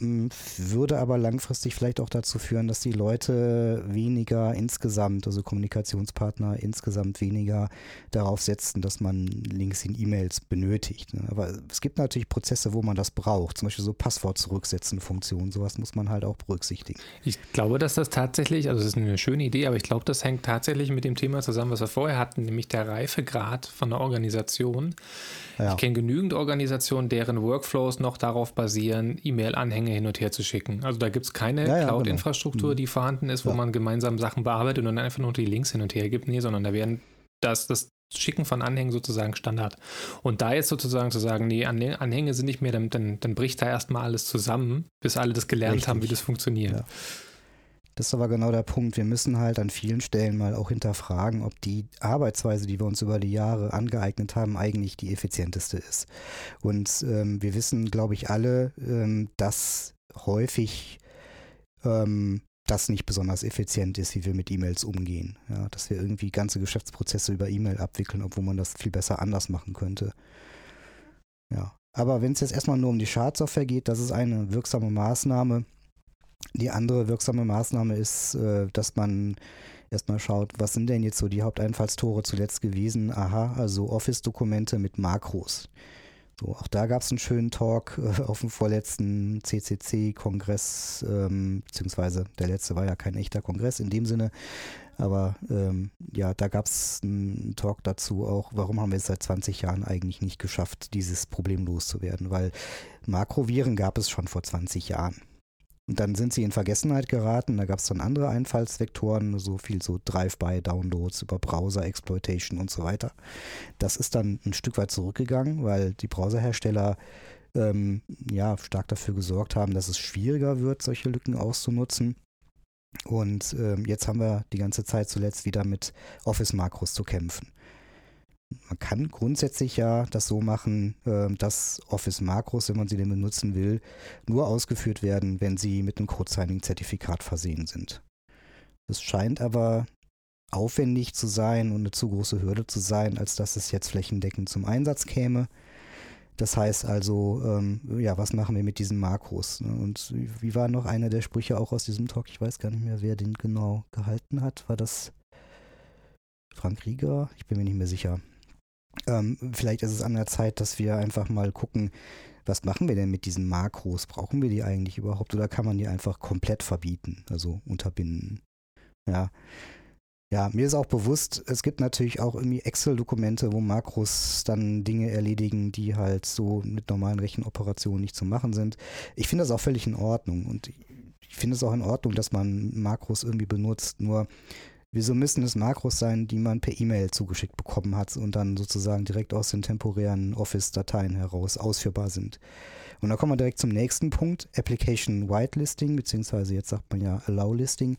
Würde aber langfristig vielleicht auch dazu führen, dass die Leute weniger insgesamt, also Kommunikationspartner insgesamt weniger darauf setzen, dass man Links in E-Mails benötigt. Ne? Aber es gibt natürlich Prozesse, wo man das braucht, zum Beispiel so Passwort zurücksetzen Funktionen, sowas muss man halt auch berücksichtigen. Ich glaube, dass das tatsächlich, also das ist eine schöne Idee, aber ich glaube, das hängt tatsächlich mit dem Thema zusammen, was wir vorher hatten, nämlich der Reifegrad von der Organisation. Ja. Ich kenne genügend Organisationen, deren Workflows noch darauf basieren, E-Mail-Anhänge hin und her zu schicken. Also da gibt es keine ja, ja, Cloud-Infrastruktur, genau. die vorhanden ist, wo man gemeinsam Sachen bearbeitet und dann einfach nur die Links hin und her gibt. Nee, sondern da werden das, das Schicken von Anhängen sozusagen Standard. Und da jetzt sozusagen zu sagen, nee, Anhänge sind nicht mehr, dann, dann, dann bricht da erstmal alles zusammen, bis alle das gelernt Richtig. haben, wie das funktioniert. Das ist aber genau der Punkt. Wir müssen halt an vielen Stellen mal auch hinterfragen, ob die Arbeitsweise, die wir uns über die Jahre angeeignet haben, eigentlich die effizienteste ist. Und ähm, wir wissen, glaube ich, alle, ähm, dass häufig ähm, das nicht besonders effizient ist, wie wir mit E-Mails umgehen. Ja, dass wir irgendwie ganze Geschäftsprozesse über E-Mail abwickeln, obwohl man das viel besser anders machen könnte. Ja. Aber wenn es jetzt erstmal nur um die Schadsoftware geht, das ist eine wirksame Maßnahme, die andere wirksame Maßnahme ist, äh, dass man erstmal schaut, was sind denn jetzt so die Haupteinfallstore zuletzt gewesen? Aha, also Office-Dokumente mit Makros. So, auch da gab es einen schönen Talk äh, auf dem vorletzten CCC-Kongress, ähm, beziehungsweise der letzte war ja kein echter Kongress in dem Sinne, aber ähm, ja, da gab es einen Talk dazu auch, warum haben wir es seit 20 Jahren eigentlich nicht geschafft, dieses Problem loszuwerden, weil Makroviren gab es schon vor 20 Jahren. Und dann sind sie in Vergessenheit geraten. Da gab es dann andere Einfallsvektoren, so viel so Drive-by-Downloads über Browser-Exploitation und so weiter. Das ist dann ein Stück weit zurückgegangen, weil die Browserhersteller ähm, ja stark dafür gesorgt haben, dass es schwieriger wird, solche Lücken auszunutzen. Und ähm, jetzt haben wir die ganze Zeit zuletzt wieder mit Office-Makros zu kämpfen man kann grundsätzlich ja das so machen, ähm, dass Office-Makros, wenn man sie denn benutzen will, nur ausgeführt werden, wenn sie mit einem Code-Signing-Zertifikat versehen sind. Es scheint aber aufwendig zu sein und eine zu große Hürde zu sein, als dass es jetzt flächendeckend zum Einsatz käme. Das heißt also, ähm, ja, was machen wir mit diesen Makros? Ne? Und wie war noch einer der Sprüche auch aus diesem Talk? Ich weiß gar nicht mehr, wer den genau gehalten hat. War das Frank Rieger? Ich bin mir nicht mehr sicher. Ähm, vielleicht ist es an der Zeit, dass wir einfach mal gucken, was machen wir denn mit diesen Makros? Brauchen wir die eigentlich überhaupt oder kann man die einfach komplett verbieten, also unterbinden? Ja. Ja, mir ist auch bewusst, es gibt natürlich auch irgendwie Excel-Dokumente, wo Makros dann Dinge erledigen, die halt so mit normalen Rechenoperationen nicht zu machen sind. Ich finde das auch völlig in Ordnung und ich finde es auch in Ordnung, dass man Makros irgendwie benutzt. Nur Wieso müssen es Makros sein, die man per E-Mail zugeschickt bekommen hat und dann sozusagen direkt aus den temporären Office-Dateien heraus ausführbar sind? Und da kommen wir direkt zum nächsten Punkt, Application Whitelisting, beziehungsweise jetzt sagt man ja Allow Listing.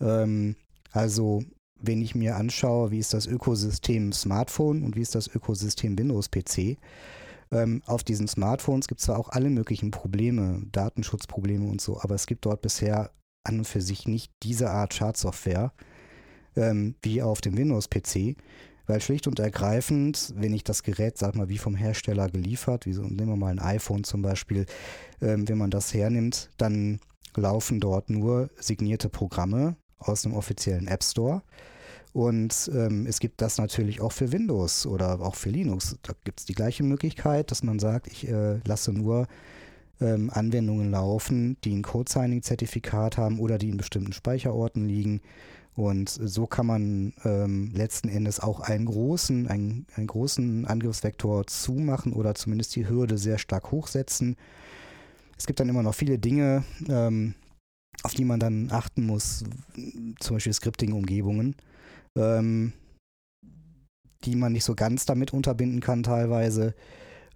Ähm, also wenn ich mir anschaue, wie ist das Ökosystem Smartphone und wie ist das Ökosystem Windows-PC, ähm, auf diesen Smartphones gibt es zwar auch alle möglichen Probleme, Datenschutzprobleme und so, aber es gibt dort bisher an und für sich nicht diese Art Schadsoftware, ähm, wie auf dem Windows-PC. Weil schlicht und ergreifend, wenn ich das Gerät, sag mal, wie vom Hersteller geliefert, wie so, nehmen wir mal ein iPhone zum Beispiel, ähm, wenn man das hernimmt, dann laufen dort nur signierte Programme aus dem offiziellen App Store. Und ähm, es gibt das natürlich auch für Windows oder auch für Linux. Da gibt es die gleiche Möglichkeit, dass man sagt, ich äh, lasse nur ähm, Anwendungen laufen, die ein Code-Signing-Zertifikat haben oder die in bestimmten Speicherorten liegen und so kann man ähm, letzten Endes auch einen großen, einen, einen großen Angriffsvektor zumachen oder zumindest die Hürde sehr stark hochsetzen. Es gibt dann immer noch viele Dinge, ähm, auf die man dann achten muss, zum Beispiel Scripting-Umgebungen, ähm, die man nicht so ganz damit unterbinden kann teilweise.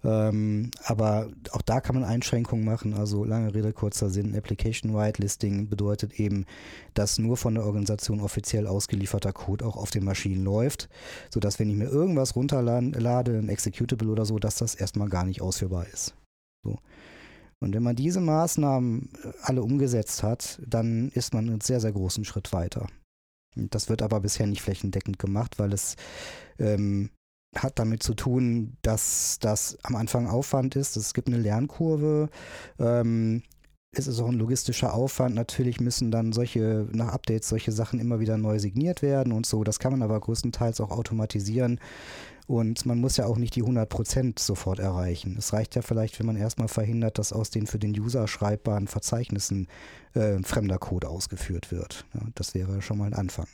Ähm, aber auch da kann man Einschränkungen machen. Also lange Rede, kurzer Sinn. Application Whitelisting bedeutet eben, dass nur von der Organisation offiziell ausgelieferter Code auch auf den Maschinen läuft, sodass wenn ich mir irgendwas runterlade, ein Executable oder so, dass das erstmal gar nicht ausführbar ist. So. Und wenn man diese Maßnahmen äh, alle umgesetzt hat, dann ist man einen sehr, sehr großen Schritt weiter. Das wird aber bisher nicht flächendeckend gemacht, weil es ähm, hat damit zu tun, dass das am Anfang Aufwand ist. Es gibt eine Lernkurve. Ähm, es ist auch ein logistischer Aufwand. Natürlich müssen dann solche, nach Updates, solche Sachen immer wieder neu signiert werden und so. Das kann man aber größtenteils auch automatisieren. Und man muss ja auch nicht die 100% sofort erreichen. Es reicht ja vielleicht, wenn man erstmal verhindert, dass aus den für den User schreibbaren Verzeichnissen äh, fremder Code ausgeführt wird. Ja, das wäre schon mal ein Anfang.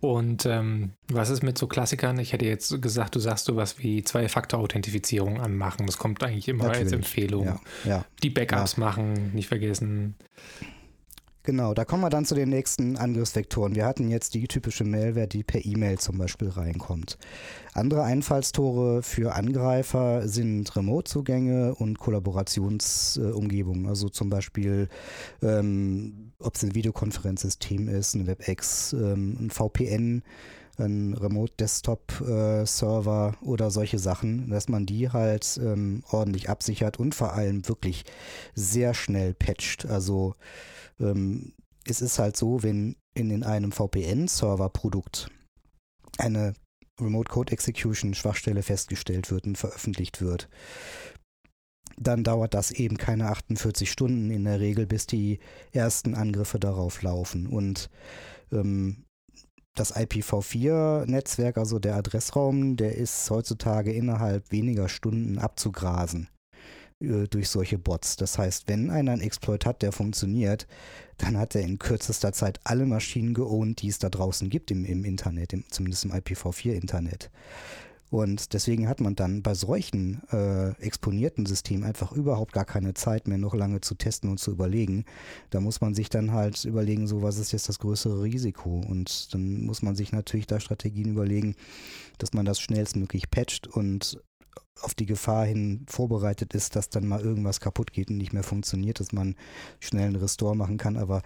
Und ähm, was ist mit so Klassikern? Ich hätte jetzt gesagt, du sagst sowas wie Zwei-Faktor-Authentifizierung anmachen. Das kommt eigentlich immer Natürlich. als Empfehlung. Ja, ja, Die Backups ja. machen, nicht vergessen. Genau, da kommen wir dann zu den nächsten Angriffsvektoren. Wir hatten jetzt die typische Malware, die per E-Mail zum Beispiel reinkommt. Andere Einfallstore für Angreifer sind Remote-Zugänge und Kollaborationsumgebungen. also zum Beispiel, ähm, ob es ein Videokonferenzsystem ist, ein WebEx, ähm, ein VPN, ein Remote Desktop äh, Server oder solche Sachen, dass man die halt ähm, ordentlich absichert und vor allem wirklich sehr schnell patcht. Also ähm, es ist halt so, wenn in, in einem VPN-Server-Produkt eine Remote Code Execution Schwachstelle festgestellt wird und veröffentlicht wird, dann dauert das eben keine 48 Stunden in der Regel, bis die ersten Angriffe darauf laufen. Und ähm, das IPv4-Netzwerk, also der Adressraum, der ist heutzutage innerhalb weniger Stunden abzugrasen. Äh, durch solche Bots. Das heißt, wenn einer einen Exploit hat, der funktioniert, dann hat er in kürzester Zeit alle Maschinen geowned, die es da draußen gibt im, im Internet, im, zumindest im IPv4-Internet. Und deswegen hat man dann bei solchen äh, exponierten Systemen einfach überhaupt gar keine Zeit mehr, noch lange zu testen und zu überlegen. Da muss man sich dann halt überlegen, so was ist jetzt das größere Risiko. Und dann muss man sich natürlich da Strategien überlegen, dass man das schnellstmöglich patcht und auf die Gefahr hin vorbereitet ist, dass dann mal irgendwas kaputt geht und nicht mehr funktioniert, dass man schnell einen Restore machen kann. Aber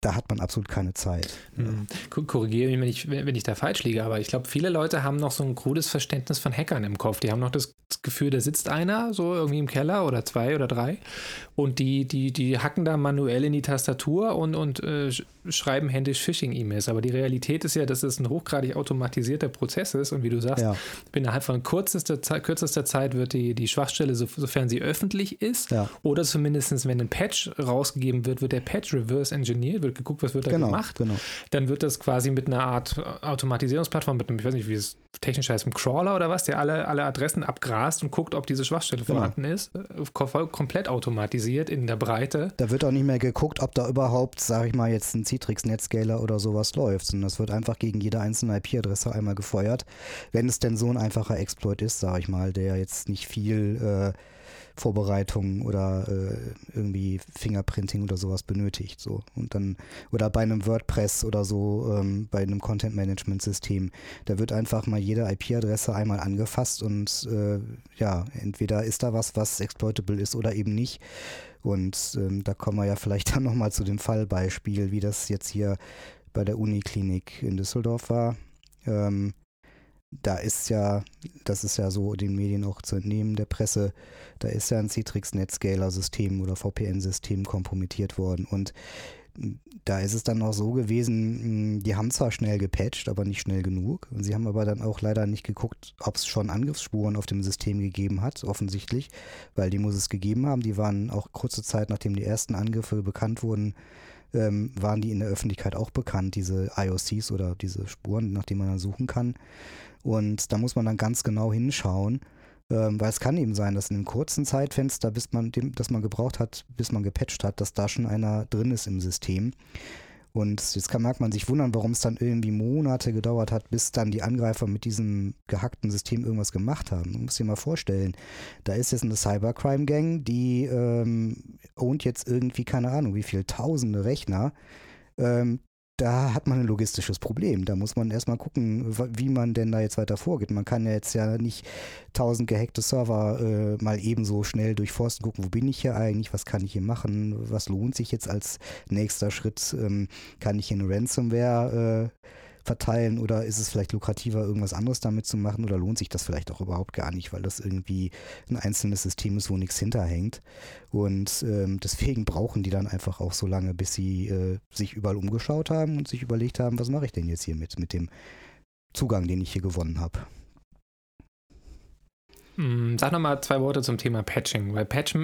da hat man absolut keine Zeit. Hm. Korrigiere mich, wenn ich, wenn ich da falsch liege, aber ich glaube, viele Leute haben noch so ein krudes Verständnis von Hackern im Kopf. Die haben noch das Gefühl, da sitzt einer so irgendwie im Keller oder zwei oder drei und die, die, die hacken da manuell in die Tastatur und, und äh, schreiben händisch Phishing-E-Mails. Aber die Realität ist ja, dass es ein hochgradig automatisierter Prozess ist und wie du sagst, Ja. innerhalb von kürzester, Zeit- kürzester Zeit wird die, die Schwachstelle, so, sofern sie öffentlich ist, Ja. oder zumindest wenn ein Patch rausgegeben wird, wird der Patch reverse engineert, wird geguckt, was wird da Genau, gemacht. genau. Dann wird das quasi mit einer Art Automatisierungsplattform, mit einem, ich weiß nicht, wie es technisch heißt, einem Crawler oder was, der alle, alle Adressen abgrast und guckt, ob diese Schwachstelle Genau. vorhanden ist. Äh, kom- Komplett automatisiert in der Breite. Da wird auch nicht mehr geguckt, ob da überhaupt, sage ich mal, jetzt ein Citrix Netscaler oder sowas läuft, sondern das wird einfach gegen jede einzelne IP-Adresse einmal gefeuert. Wenn es denn so ein einfacher Exploit ist, sage ich mal, der jetzt nicht viel äh, Vorbereitung oder äh, irgendwie Fingerprinting oder sowas benötigt. So. Und dann, oder bei einem WordPress oder so, ähm, bei einem Content-Management-System, da wird einfach mal jede IP-Adresse einmal angefasst und äh, ja, entweder ist da was, was exploitable ist oder eben nicht. Und ähm, da kommen wir ja vielleicht dann nochmal zu dem Fallbeispiel, wie das jetzt hier bei der Uniklinik in Düsseldorf war. Ähm, da ist ja, das ist ja so den Medien auch zu entnehmen, der Presse, da ist ja ein Citrix Netscaler-System oder VPN-System kompromittiert worden. Und da ist es dann auch so gewesen, mh, die haben zwar schnell gepatcht, aber nicht schnell genug. Und sie haben aber dann auch leider nicht geguckt, ob es schon Angriffsspuren auf dem System gegeben hat, offensichtlich, weil die muss es gegeben haben. Die waren auch kurze Zeit, nachdem die ersten Angriffe bekannt wurden, ähm, waren die in der Öffentlichkeit auch bekannt, diese IOCs oder diese Spuren, nach denen man dann suchen kann. Und da muss man dann ganz genau hinschauen, ähm, weil es kann eben sein, dass in einem kurzen Zeitfenster, bis man dem, das man gebraucht hat, bis man gepatcht hat, dass da schon einer drin ist im System. Und jetzt kann, mag man sich wundern, warum es dann irgendwie Monate gedauert hat, bis dann die Angreifer mit diesem gehackten System irgendwas gemacht haben. Man muss sich mal vorstellen, da ist jetzt eine Cybercrime-Gang, die ähm, ownt jetzt irgendwie, keine Ahnung, wie viele tausende Rechner. Ähm, da hat man ein logistisches Problem. Da muss man erstmal gucken, wie man denn da jetzt weiter vorgeht. Man kann ja jetzt ja nicht tausend gehackte Server äh, mal ebenso schnell durchforsten, gucken, wo bin ich hier eigentlich, was kann ich hier machen, was lohnt sich jetzt als nächster Schritt, ähm, kann ich hier eine Ransomware äh, verteilen oder ist es vielleicht lukrativer, irgendwas anderes damit zu machen oder lohnt sich das vielleicht auch überhaupt gar nicht, weil das irgendwie ein einzelnes System ist, wo nichts hinterhängt. Und ähm, deswegen brauchen die dann einfach auch so lange, bis sie äh, sich überall umgeschaut haben und sich überlegt haben, was mache ich denn jetzt hier mit, mit dem Zugang, den ich hier gewonnen habe. Hm, Sag nochmal zwei Worte zum Thema Patching, weil Patch,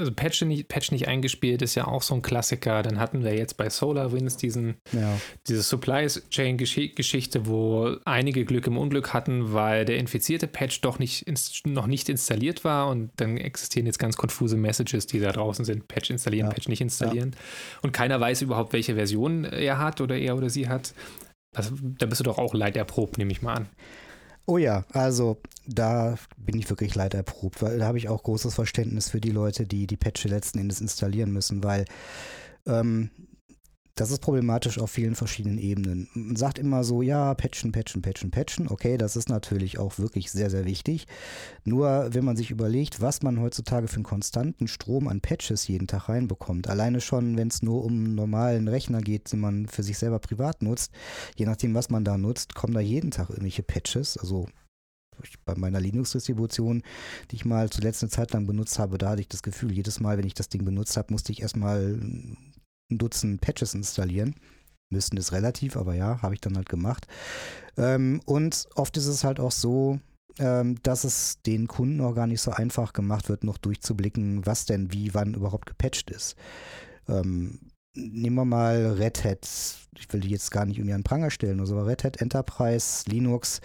also Patch nicht, Patch nicht eingespielt ist ja auch so ein Klassiker. Dann hatten wir jetzt bei SolarWinds diesen, Ja, diese Supply Chain Gesch- Geschichte, wo einige Glück im Unglück hatten, weil der infizierte Patch doch nicht noch nicht installiert war und dann existieren jetzt ganz konfuse Messages, die da draußen sind. Patch installieren, Ja. Patch nicht installieren. Und keiner weiß überhaupt, welche Version er hat oder er oder sie hat. Also, da bist du doch auch leiderprobt, nehme ich mal an. Oh ja, also da bin ich wirklich leider erprobt, weil da habe ich auch großes Verständnis für die Leute, die die Patche letzten Endes installieren müssen, weil ähm, das ist problematisch auf vielen verschiedenen Ebenen. Man sagt immer so, ja, patchen, patchen, patchen, patchen. Okay, das ist natürlich auch wirklich sehr, sehr wichtig. Nur wenn man sich überlegt, was man heutzutage für einen konstanten Strom an Patches jeden Tag reinbekommt, alleine schon, wenn es nur um einen normalen Rechner geht, den man für sich selber privat nutzt, je nachdem, was man da nutzt, kommen da jeden Tag irgendwelche Patches. Also bei meiner Linux-Distribution, die ich mal zuletzt eine Zeit lang benutzt habe, da hatte ich das Gefühl, jedes Mal, wenn ich das Ding benutzt habe, musste ich erstmal ein Dutzend Patches installieren. Müssten ist relativ, aber ja, habe ich dann halt gemacht. Ähm, und oft ist es halt auch so, ähm, dass es den Kunden auch gar nicht so einfach gemacht wird, noch durchzublicken, was denn wie, wann überhaupt gepatcht ist. Ähm, nehmen wir mal Red Hat, ich will die jetzt gar nicht irgendwie an Pranger stellen, also Red Hat Enterprise, Linux,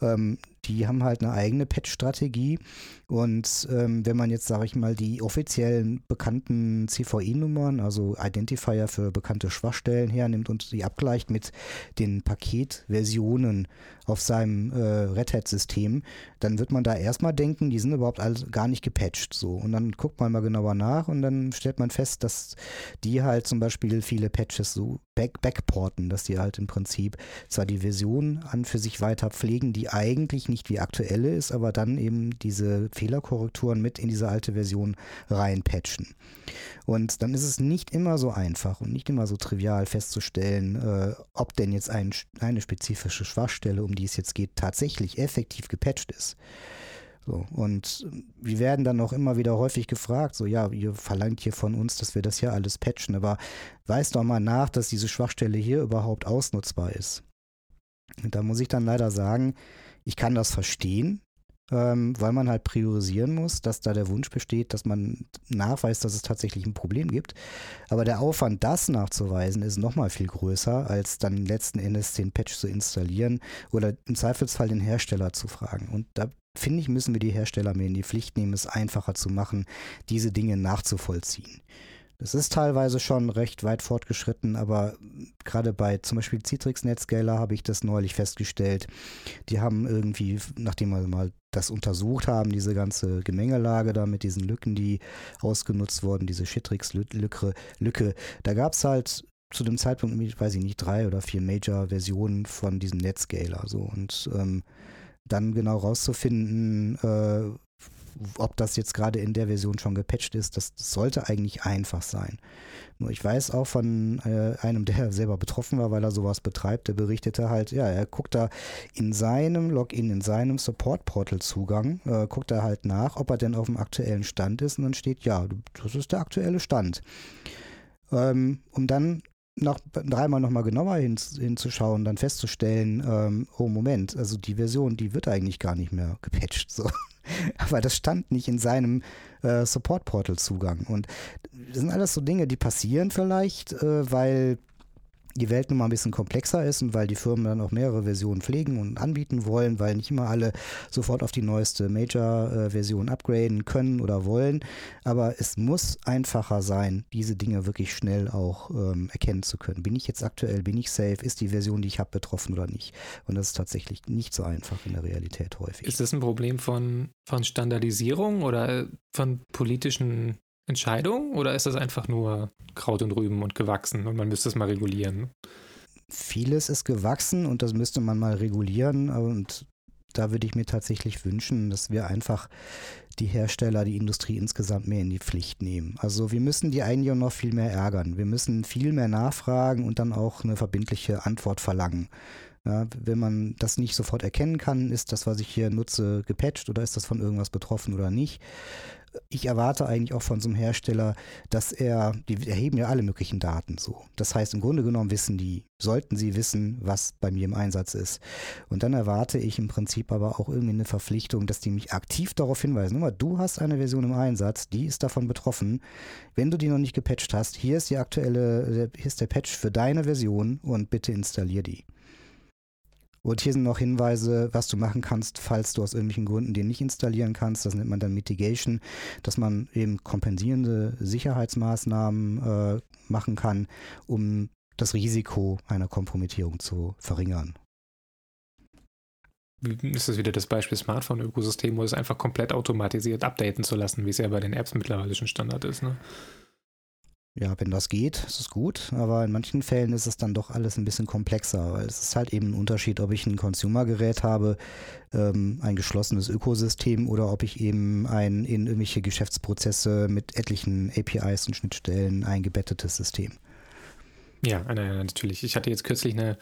ähm, die haben halt eine eigene Patch-Strategie. Und ähm, wenn man jetzt, sage ich mal, die offiziellen bekannten CVE-Nummern, also Identifier für bekannte Schwachstellen hernimmt und sie abgleicht mit den Paketversionen auf seinem äh, Red Hat-System, dann wird man da erstmal denken, die sind überhaupt alles gar nicht gepatcht. So. Und dann guckt man mal genauer nach und dann stellt man fest, dass die halt zum Beispiel viele Patches so back backporten, dass die halt im Prinzip zwar die Version an für sich weiter pflegen, die eigentlich nicht wie aktuelle ist, aber dann eben diese Fehlerkorrekturen mit in diese alte Version reinpatchen. Und dann ist es nicht immer so einfach und nicht immer so trivial festzustellen, äh, ob denn jetzt ein, eine spezifische Schwachstelle, um die es jetzt geht, tatsächlich effektiv gepatcht ist. So, und wir werden dann auch immer wieder häufig gefragt, so ja, ihr verlangt hier von uns, dass wir das hier alles patchen, aber weiß doch mal nach, dass diese Schwachstelle hier überhaupt ausnutzbar ist. Und da muss ich dann leider sagen, ich kann das verstehen, ähm, weil man halt priorisieren muss, dass da der Wunsch besteht, dass man nachweist, dass es tatsächlich ein Problem gibt. Aber der Aufwand, das nachzuweisen, ist nochmal viel größer, als dann letzten Endes den Patch zu installieren oder im Zweifelsfall den Hersteller zu fragen. Und da finde ich, müssen wir die Hersteller mehr in die Pflicht nehmen, es einfacher zu machen, diese Dinge nachzuvollziehen. Das ist teilweise schon recht weit fortgeschritten, aber gerade bei zum Beispiel Citrix Netscaler habe ich das neulich festgestellt. Die haben irgendwie, nachdem wir mal das untersucht haben, diese ganze Gemengelage da mit diesen Lücken, die ausgenutzt wurden, diese Citrix-Lücke, Lücke, da gab es halt zu dem Zeitpunkt, weiß ich nicht, drei oder vier Major-Versionen von diesem Netscaler. So und ähm, dann genau rauszufinden, äh, ob das jetzt gerade in der Version schon gepatcht ist, das sollte eigentlich einfach sein. Nur ich weiß auch von äh, einem, der selber betroffen war, weil er sowas betreibt, der berichtete halt, ja, er guckt da in seinem Login, in seinem Support-Portal-Zugang, äh, guckt er halt nach, ob er denn auf dem aktuellen Stand ist und dann steht, ja, das ist der aktuelle Stand. Ähm, um dann noch dreimal nochmal genauer hin, hinzuschauen, dann festzustellen, ähm, oh Moment, also die Version, die wird eigentlich gar nicht mehr gepatcht. So. Aber das stand nicht in seinem äh, Support-Portal-Zugang. Und das sind alles so Dinge, die passieren vielleicht, äh, weil die Welt nun mal ein bisschen komplexer ist und weil die Firmen dann auch mehrere Versionen pflegen und anbieten wollen, weil nicht immer alle sofort auf die neueste Major-Version upgraden können oder wollen. Aber es muss einfacher sein, diese Dinge wirklich schnell auch ähm, erkennen zu können. Bin ich jetzt aktuell, bin ich safe, ist die Version, die ich habe, betroffen oder nicht? Und das ist tatsächlich nicht so einfach in der Realität häufig. Ist das ein Problem von, von Standardisierung oder von politischen Entscheidung oder ist das einfach nur Kraut und Rüben und gewachsen und man müsste es mal regulieren? Vieles ist gewachsen und das müsste man mal regulieren und da würde ich mir tatsächlich wünschen, dass wir einfach die Hersteller, die Industrie insgesamt mehr in die Pflicht nehmen. Also wir müssen die eigentlich noch viel mehr ärgern. Wir müssen viel mehr nachfragen und dann auch eine verbindliche Antwort verlangen. Ja, wenn man das nicht sofort erkennen kann, ist das, was ich hier nutze, gepatcht oder ist das von irgendwas betroffen oder nicht ich erwarte eigentlich auch von so einem Hersteller, dass er, die erheben ja alle möglichen Daten so. Das heißt, im Grunde genommen wissen die, sollten sie wissen, was bei mir im Einsatz ist. Und dann erwarte ich im Prinzip aber auch irgendwie eine Verpflichtung, dass die mich aktiv darauf hinweisen. Mal, du hast eine Version im Einsatz, die ist davon betroffen. Wenn du die noch nicht gepatcht hast, hier ist die aktuelle, hier ist der Patch für deine Version und bitte installier die. Und hier sind noch Hinweise, was du machen kannst, falls du aus irgendwelchen Gründen den nicht installieren kannst. Das nennt man dann Mitigation, dass man eben kompensierende Sicherheitsmaßnahmen äh, machen kann, um das Risiko einer Kompromittierung zu verringern. Ist das wieder das Beispiel Smartphone-Ökosystem, wo es einfach komplett automatisiert updaten zu lassen, wie es ja bei den Apps mittlerweile schon Standard ist, ne? Ja, wenn das geht, ist es gut, aber in manchen Fällen ist es dann doch alles ein bisschen komplexer, weil es ist halt eben ein Unterschied, ob ich ein Consumer-Gerät habe, ähm, ein geschlossenes Ökosystem oder ob ich eben ein in irgendwelche Geschäftsprozesse mit etlichen APIs und Schnittstellen eingebettetes System. Ja, natürlich. Ich hatte jetzt kürzlich eine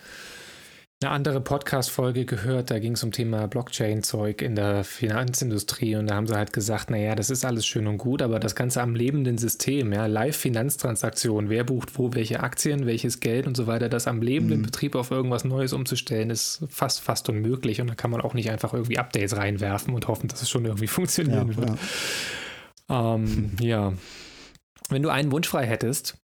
eine andere Podcast-Folge gehört, da ging es um Thema Blockchain-Zeug in der Finanzindustrie und da haben sie halt gesagt, naja, das ist alles schön und gut, aber das Ganze am lebenden System, ja, Live-Finanztransaktionen, wer bucht wo welche Aktien, welches Geld und so weiter, das am lebenden mhm. Betrieb auf irgendwas Neues umzustellen, ist fast, fast unmöglich und da kann man auch nicht einfach irgendwie Updates reinwerfen und hoffen, dass es schon irgendwie funktionieren ja, wird. Ja. Ähm, ja. Wenn du einen Wunsch frei hättest,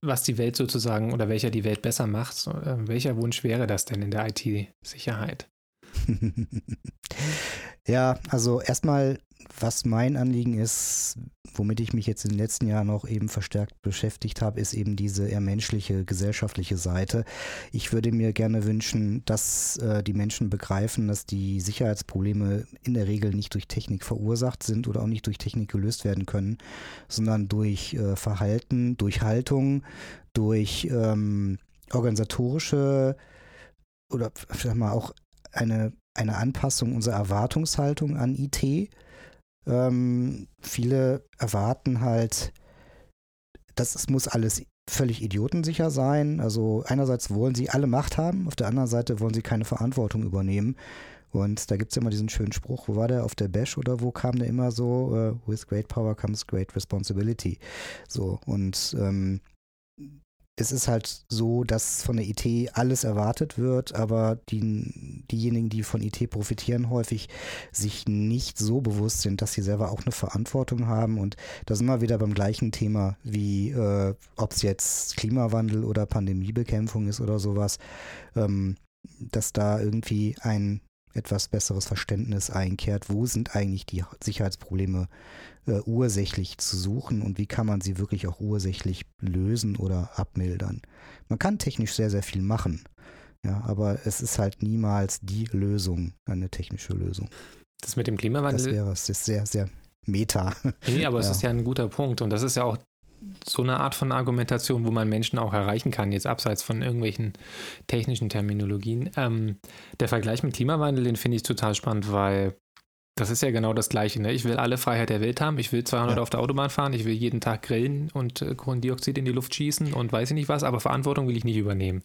was die Welt sozusagen oder welcher die Welt besser macht. Äh, welcher Wunsch wäre das denn in der IT-Sicherheit? ja, also erstmal, was mein Anliegen ist, womit ich mich jetzt in den letzten Jahren auch eben verstärkt beschäftigt habe, ist eben diese eher menschliche, gesellschaftliche Seite. Ich würde mir gerne wünschen, dass äh, die Menschen begreifen, dass die Sicherheitsprobleme in der Regel nicht durch Technik verursacht sind oder auch nicht durch Technik gelöst werden können, sondern durch äh, Verhalten, durch Haltung, durch ähm, organisatorische oder sag mal auch eine, eine Anpassung unserer Erwartungshaltung an IT. Ähm, viele erwarten halt, dass es muss alles völlig idiotensicher sein. Also einerseits wollen sie alle Macht haben, auf der anderen Seite wollen sie keine Verantwortung übernehmen. Und da gibt es immer diesen schönen Spruch, wo war der, auf der Bash oder wo kam der immer so, uh, with great power comes great responsibility. So, und ähm, es ist halt so, dass von der IT alles erwartet wird, aber die, diejenigen, die von IT profitieren, häufig sich nicht so bewusst sind, dass sie selber auch eine Verantwortung haben. Und da sind wir wieder beim gleichen Thema, wie äh, ob es jetzt Klimawandel oder Pandemiebekämpfung ist oder sowas, ähm, dass da irgendwie ein etwas besseres Verständnis einkehrt, wo sind eigentlich die Sicherheitsprobleme äh, ursächlich zu suchen und wie kann man sie wirklich auch ursächlich lösen oder abmildern. Man kann technisch sehr, sehr viel machen, ja, aber es ist halt niemals die Lösung, eine technische Lösung. Das mit dem Klimawandel. Das wäre es, ist sehr, sehr meta. Nee, aber ja. es ist ja ein guter Punkt und das ist ja auch so eine Art von Argumentation, wo man Menschen auch erreichen kann, jetzt abseits von irgendwelchen technischen Terminologien. Ähm, der Vergleich mit Klimawandel, den finde ich total spannend, weil das ist ja genau das Gleiche. Ne? Ich will alle Freiheit der Welt haben. Ich will 200 ja. auf der Autobahn fahren. Ich will jeden Tag grillen und äh, Kohlendioxid in die Luft schießen und weiß ich nicht was. Aber Verantwortung will ich nicht übernehmen.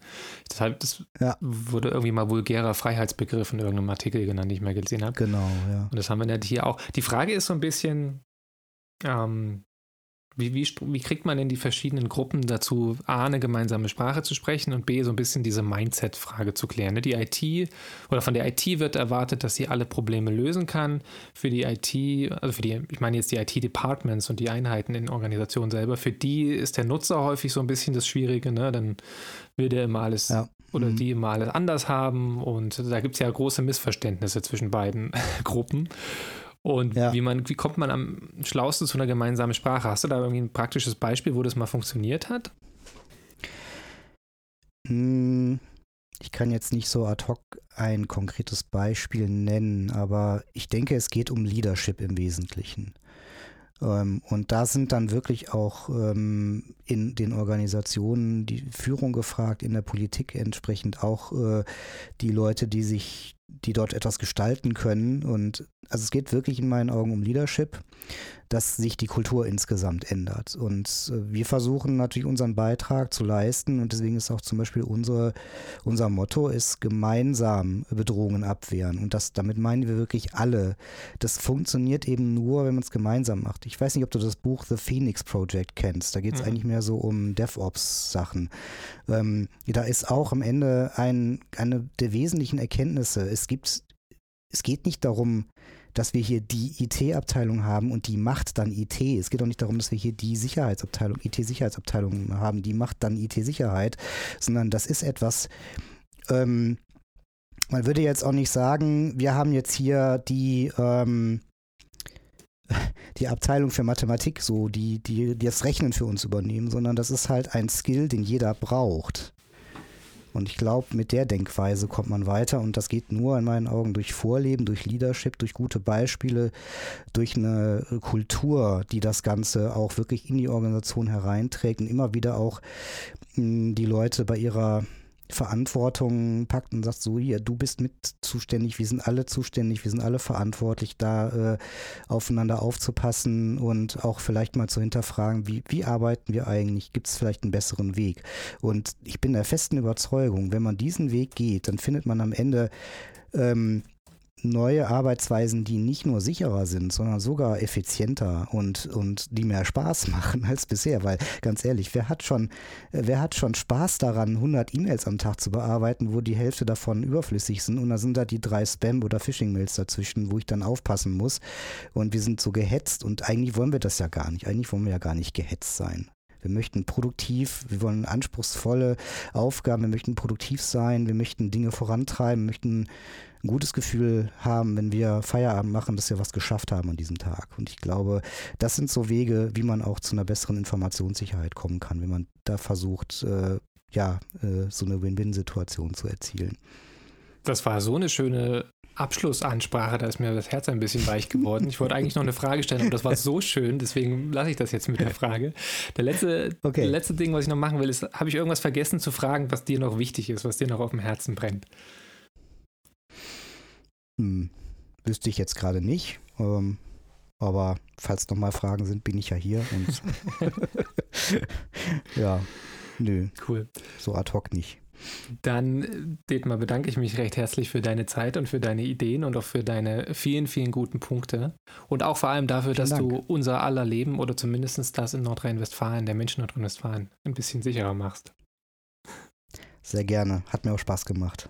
Deshalb das ja. wurde irgendwie mal vulgärer Freiheitsbegriff in irgendeinem Artikel genannt, den ich mal gesehen habe. Genau, ja. Und das haben wir hier auch. Die Frage ist so ein bisschen, ähm, wie, wie, wie, kriegt man denn die verschiedenen Gruppen dazu, A, eine gemeinsame Sprache zu sprechen und B, so ein bisschen diese Mindset-Frage zu klären? Ne? Die IT oder von der IT wird erwartet, dass sie alle Probleme lösen kann. Für die IT, also für die, ich meine jetzt die IT-Departments und die Einheiten in Organisationen selber, für die ist der Nutzer häufig so ein bisschen das Schwierige. Ne? Dann will der immer alles ja. oder mhm. die immer alles anders haben und da gibt es ja große Missverständnisse zwischen beiden Gruppen. Und ja. wie, man, wie kommt man am schlausten zu einer gemeinsamen Sprache? Hast du da irgendwie ein praktisches Beispiel, wo das mal funktioniert hat? Hm, ich kann jetzt nicht so ad hoc ein konkretes Beispiel nennen, aber ich denke, es geht um Leadership im Wesentlichen. Ähm, und da sind dann wirklich auch ähm, in den Organisationen die Führung gefragt, in der Politik entsprechend auch äh, die Leute, die sich, die dort etwas gestalten können. Und also es geht wirklich in meinen Augen um Leadership dass sich die Kultur insgesamt ändert. Und äh, wir versuchen natürlich unseren Beitrag zu leisten und deswegen ist auch zum Beispiel unsere, unser Motto ist gemeinsam Bedrohungen abwehren. Und das, damit meinen wir wirklich alle. Das funktioniert eben nur, wenn man es gemeinsam macht. Ich weiß nicht, ob du das Buch The Phoenix Project kennst. Da geht es mhm. eigentlich mehr so um DevOps-Sachen. Ähm, da ist auch am Ende ein, eine der wesentlichen Erkenntnisse. Es gibt, es geht nicht darum, dass wir hier die IT-Abteilung haben und die macht dann IT. Es geht auch nicht darum, dass wir hier die Sicherheitsabteilung, IT-Sicherheitsabteilung haben, die macht dann IT-Sicherheit, sondern das ist etwas, ähm, man würde jetzt auch nicht sagen, wir haben jetzt hier die, ähm, die Abteilung für Mathematik, so, die, die, die das Rechnen für uns übernehmen, sondern das ist halt ein Skill, den jeder braucht. Und ich glaube, mit der Denkweise kommt man weiter. Und das geht nur in meinen Augen durch Vorleben, durch Leadership, durch gute Beispiele, durch eine Kultur, die das Ganze auch wirklich in die Organisation hereinträgt und immer wieder auch hm, die Leute bei ihrer Verantwortung packt und sagt, so hier, du bist mit zuständig, wir sind alle zuständig, wir sind alle verantwortlich, da äh, aufeinander aufzupassen und auch vielleicht mal zu hinterfragen, wie, wie arbeiten wir eigentlich, gibt es vielleicht einen besseren Weg? Und ich bin der festen Überzeugung, wenn man diesen Weg geht, dann findet man am Ende ähm, neue Arbeitsweisen, die nicht nur sicherer sind, sondern sogar effizienter und, und die mehr Spaß machen als bisher. Weil ganz ehrlich, wer hat schon, wer hat schon Spaß daran, 100 E-Mails am Tag zu bearbeiten, wo die Hälfte davon überflüssig sind und da sind da die drei Spam- oder Phishing-Mails dazwischen, wo ich dann aufpassen muss und wir sind so gehetzt und eigentlich wollen wir das ja gar nicht. Eigentlich wollen wir ja gar nicht gehetzt sein. Wir möchten produktiv, wir wollen anspruchsvolle Aufgaben, wir möchten produktiv sein, wir möchten Dinge vorantreiben, möchten ein gutes Gefühl haben, wenn wir Feierabend machen, dass wir was geschafft haben an diesem Tag. Und ich glaube, das sind so Wege, wie man auch zu einer besseren Informationssicherheit kommen kann, wenn man da versucht, äh, ja, äh, so eine Win-Win-Situation zu erzielen. Das war so eine schöne Abschlussansprache, da ist mir das Herz ein bisschen weich geworden. Ich wollte eigentlich noch eine Frage stellen, aber das war so schön, deswegen lasse ich das jetzt mit der Frage. Der letzte, okay. der letzte Ding, was ich noch machen will, ist, habe ich irgendwas vergessen zu fragen, was dir noch wichtig ist, was dir noch auf dem Herzen brennt? Hm, wüsste ich jetzt gerade nicht. Ähm, aber falls nochmal Fragen sind, bin ich ja hier. Und ja, nö. Cool. So ad hoc nicht. Dann, Detmar, bedanke ich mich recht herzlich für deine Zeit und für deine Ideen und auch für deine vielen, vielen guten Punkte. Und auch vor allem dafür, dass du unser aller Leben oder zumindest das in Nordrhein-Westfalen, der Menschen in Nordrhein-Westfalen, ein bisschen sicherer machst. Sehr gerne. Hat mir auch Spaß gemacht.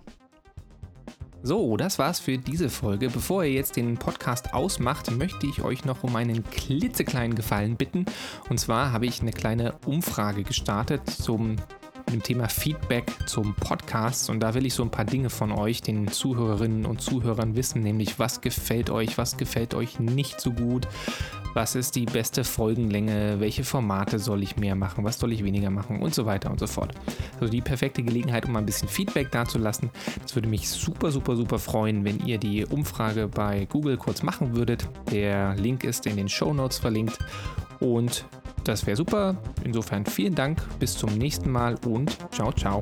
So, das war's für diese Folge. Bevor ihr jetzt den Podcast ausmacht, möchte ich euch noch um einen klitzekleinen Gefallen bitten. Und zwar habe ich eine kleine Umfrage gestartet zum dem Thema Feedback zum Podcast und da will ich so ein paar Dinge von euch, den Zuhörerinnen und Zuhörern wissen, nämlich was gefällt euch, was gefällt euch nicht so gut, was ist die beste Folgenlänge, welche Formate soll ich mehr machen, was soll ich weniger machen und so weiter und so fort. Also die perfekte Gelegenheit, um ein bisschen Feedback dazulassen. Das würde mich super, super, super freuen, wenn ihr die Umfrage bei Google kurz machen würdet. Der Link ist in den Show Notes verlinkt und das wäre super. Insofern vielen Dank, bis zum nächsten Mal und ciao, ciao.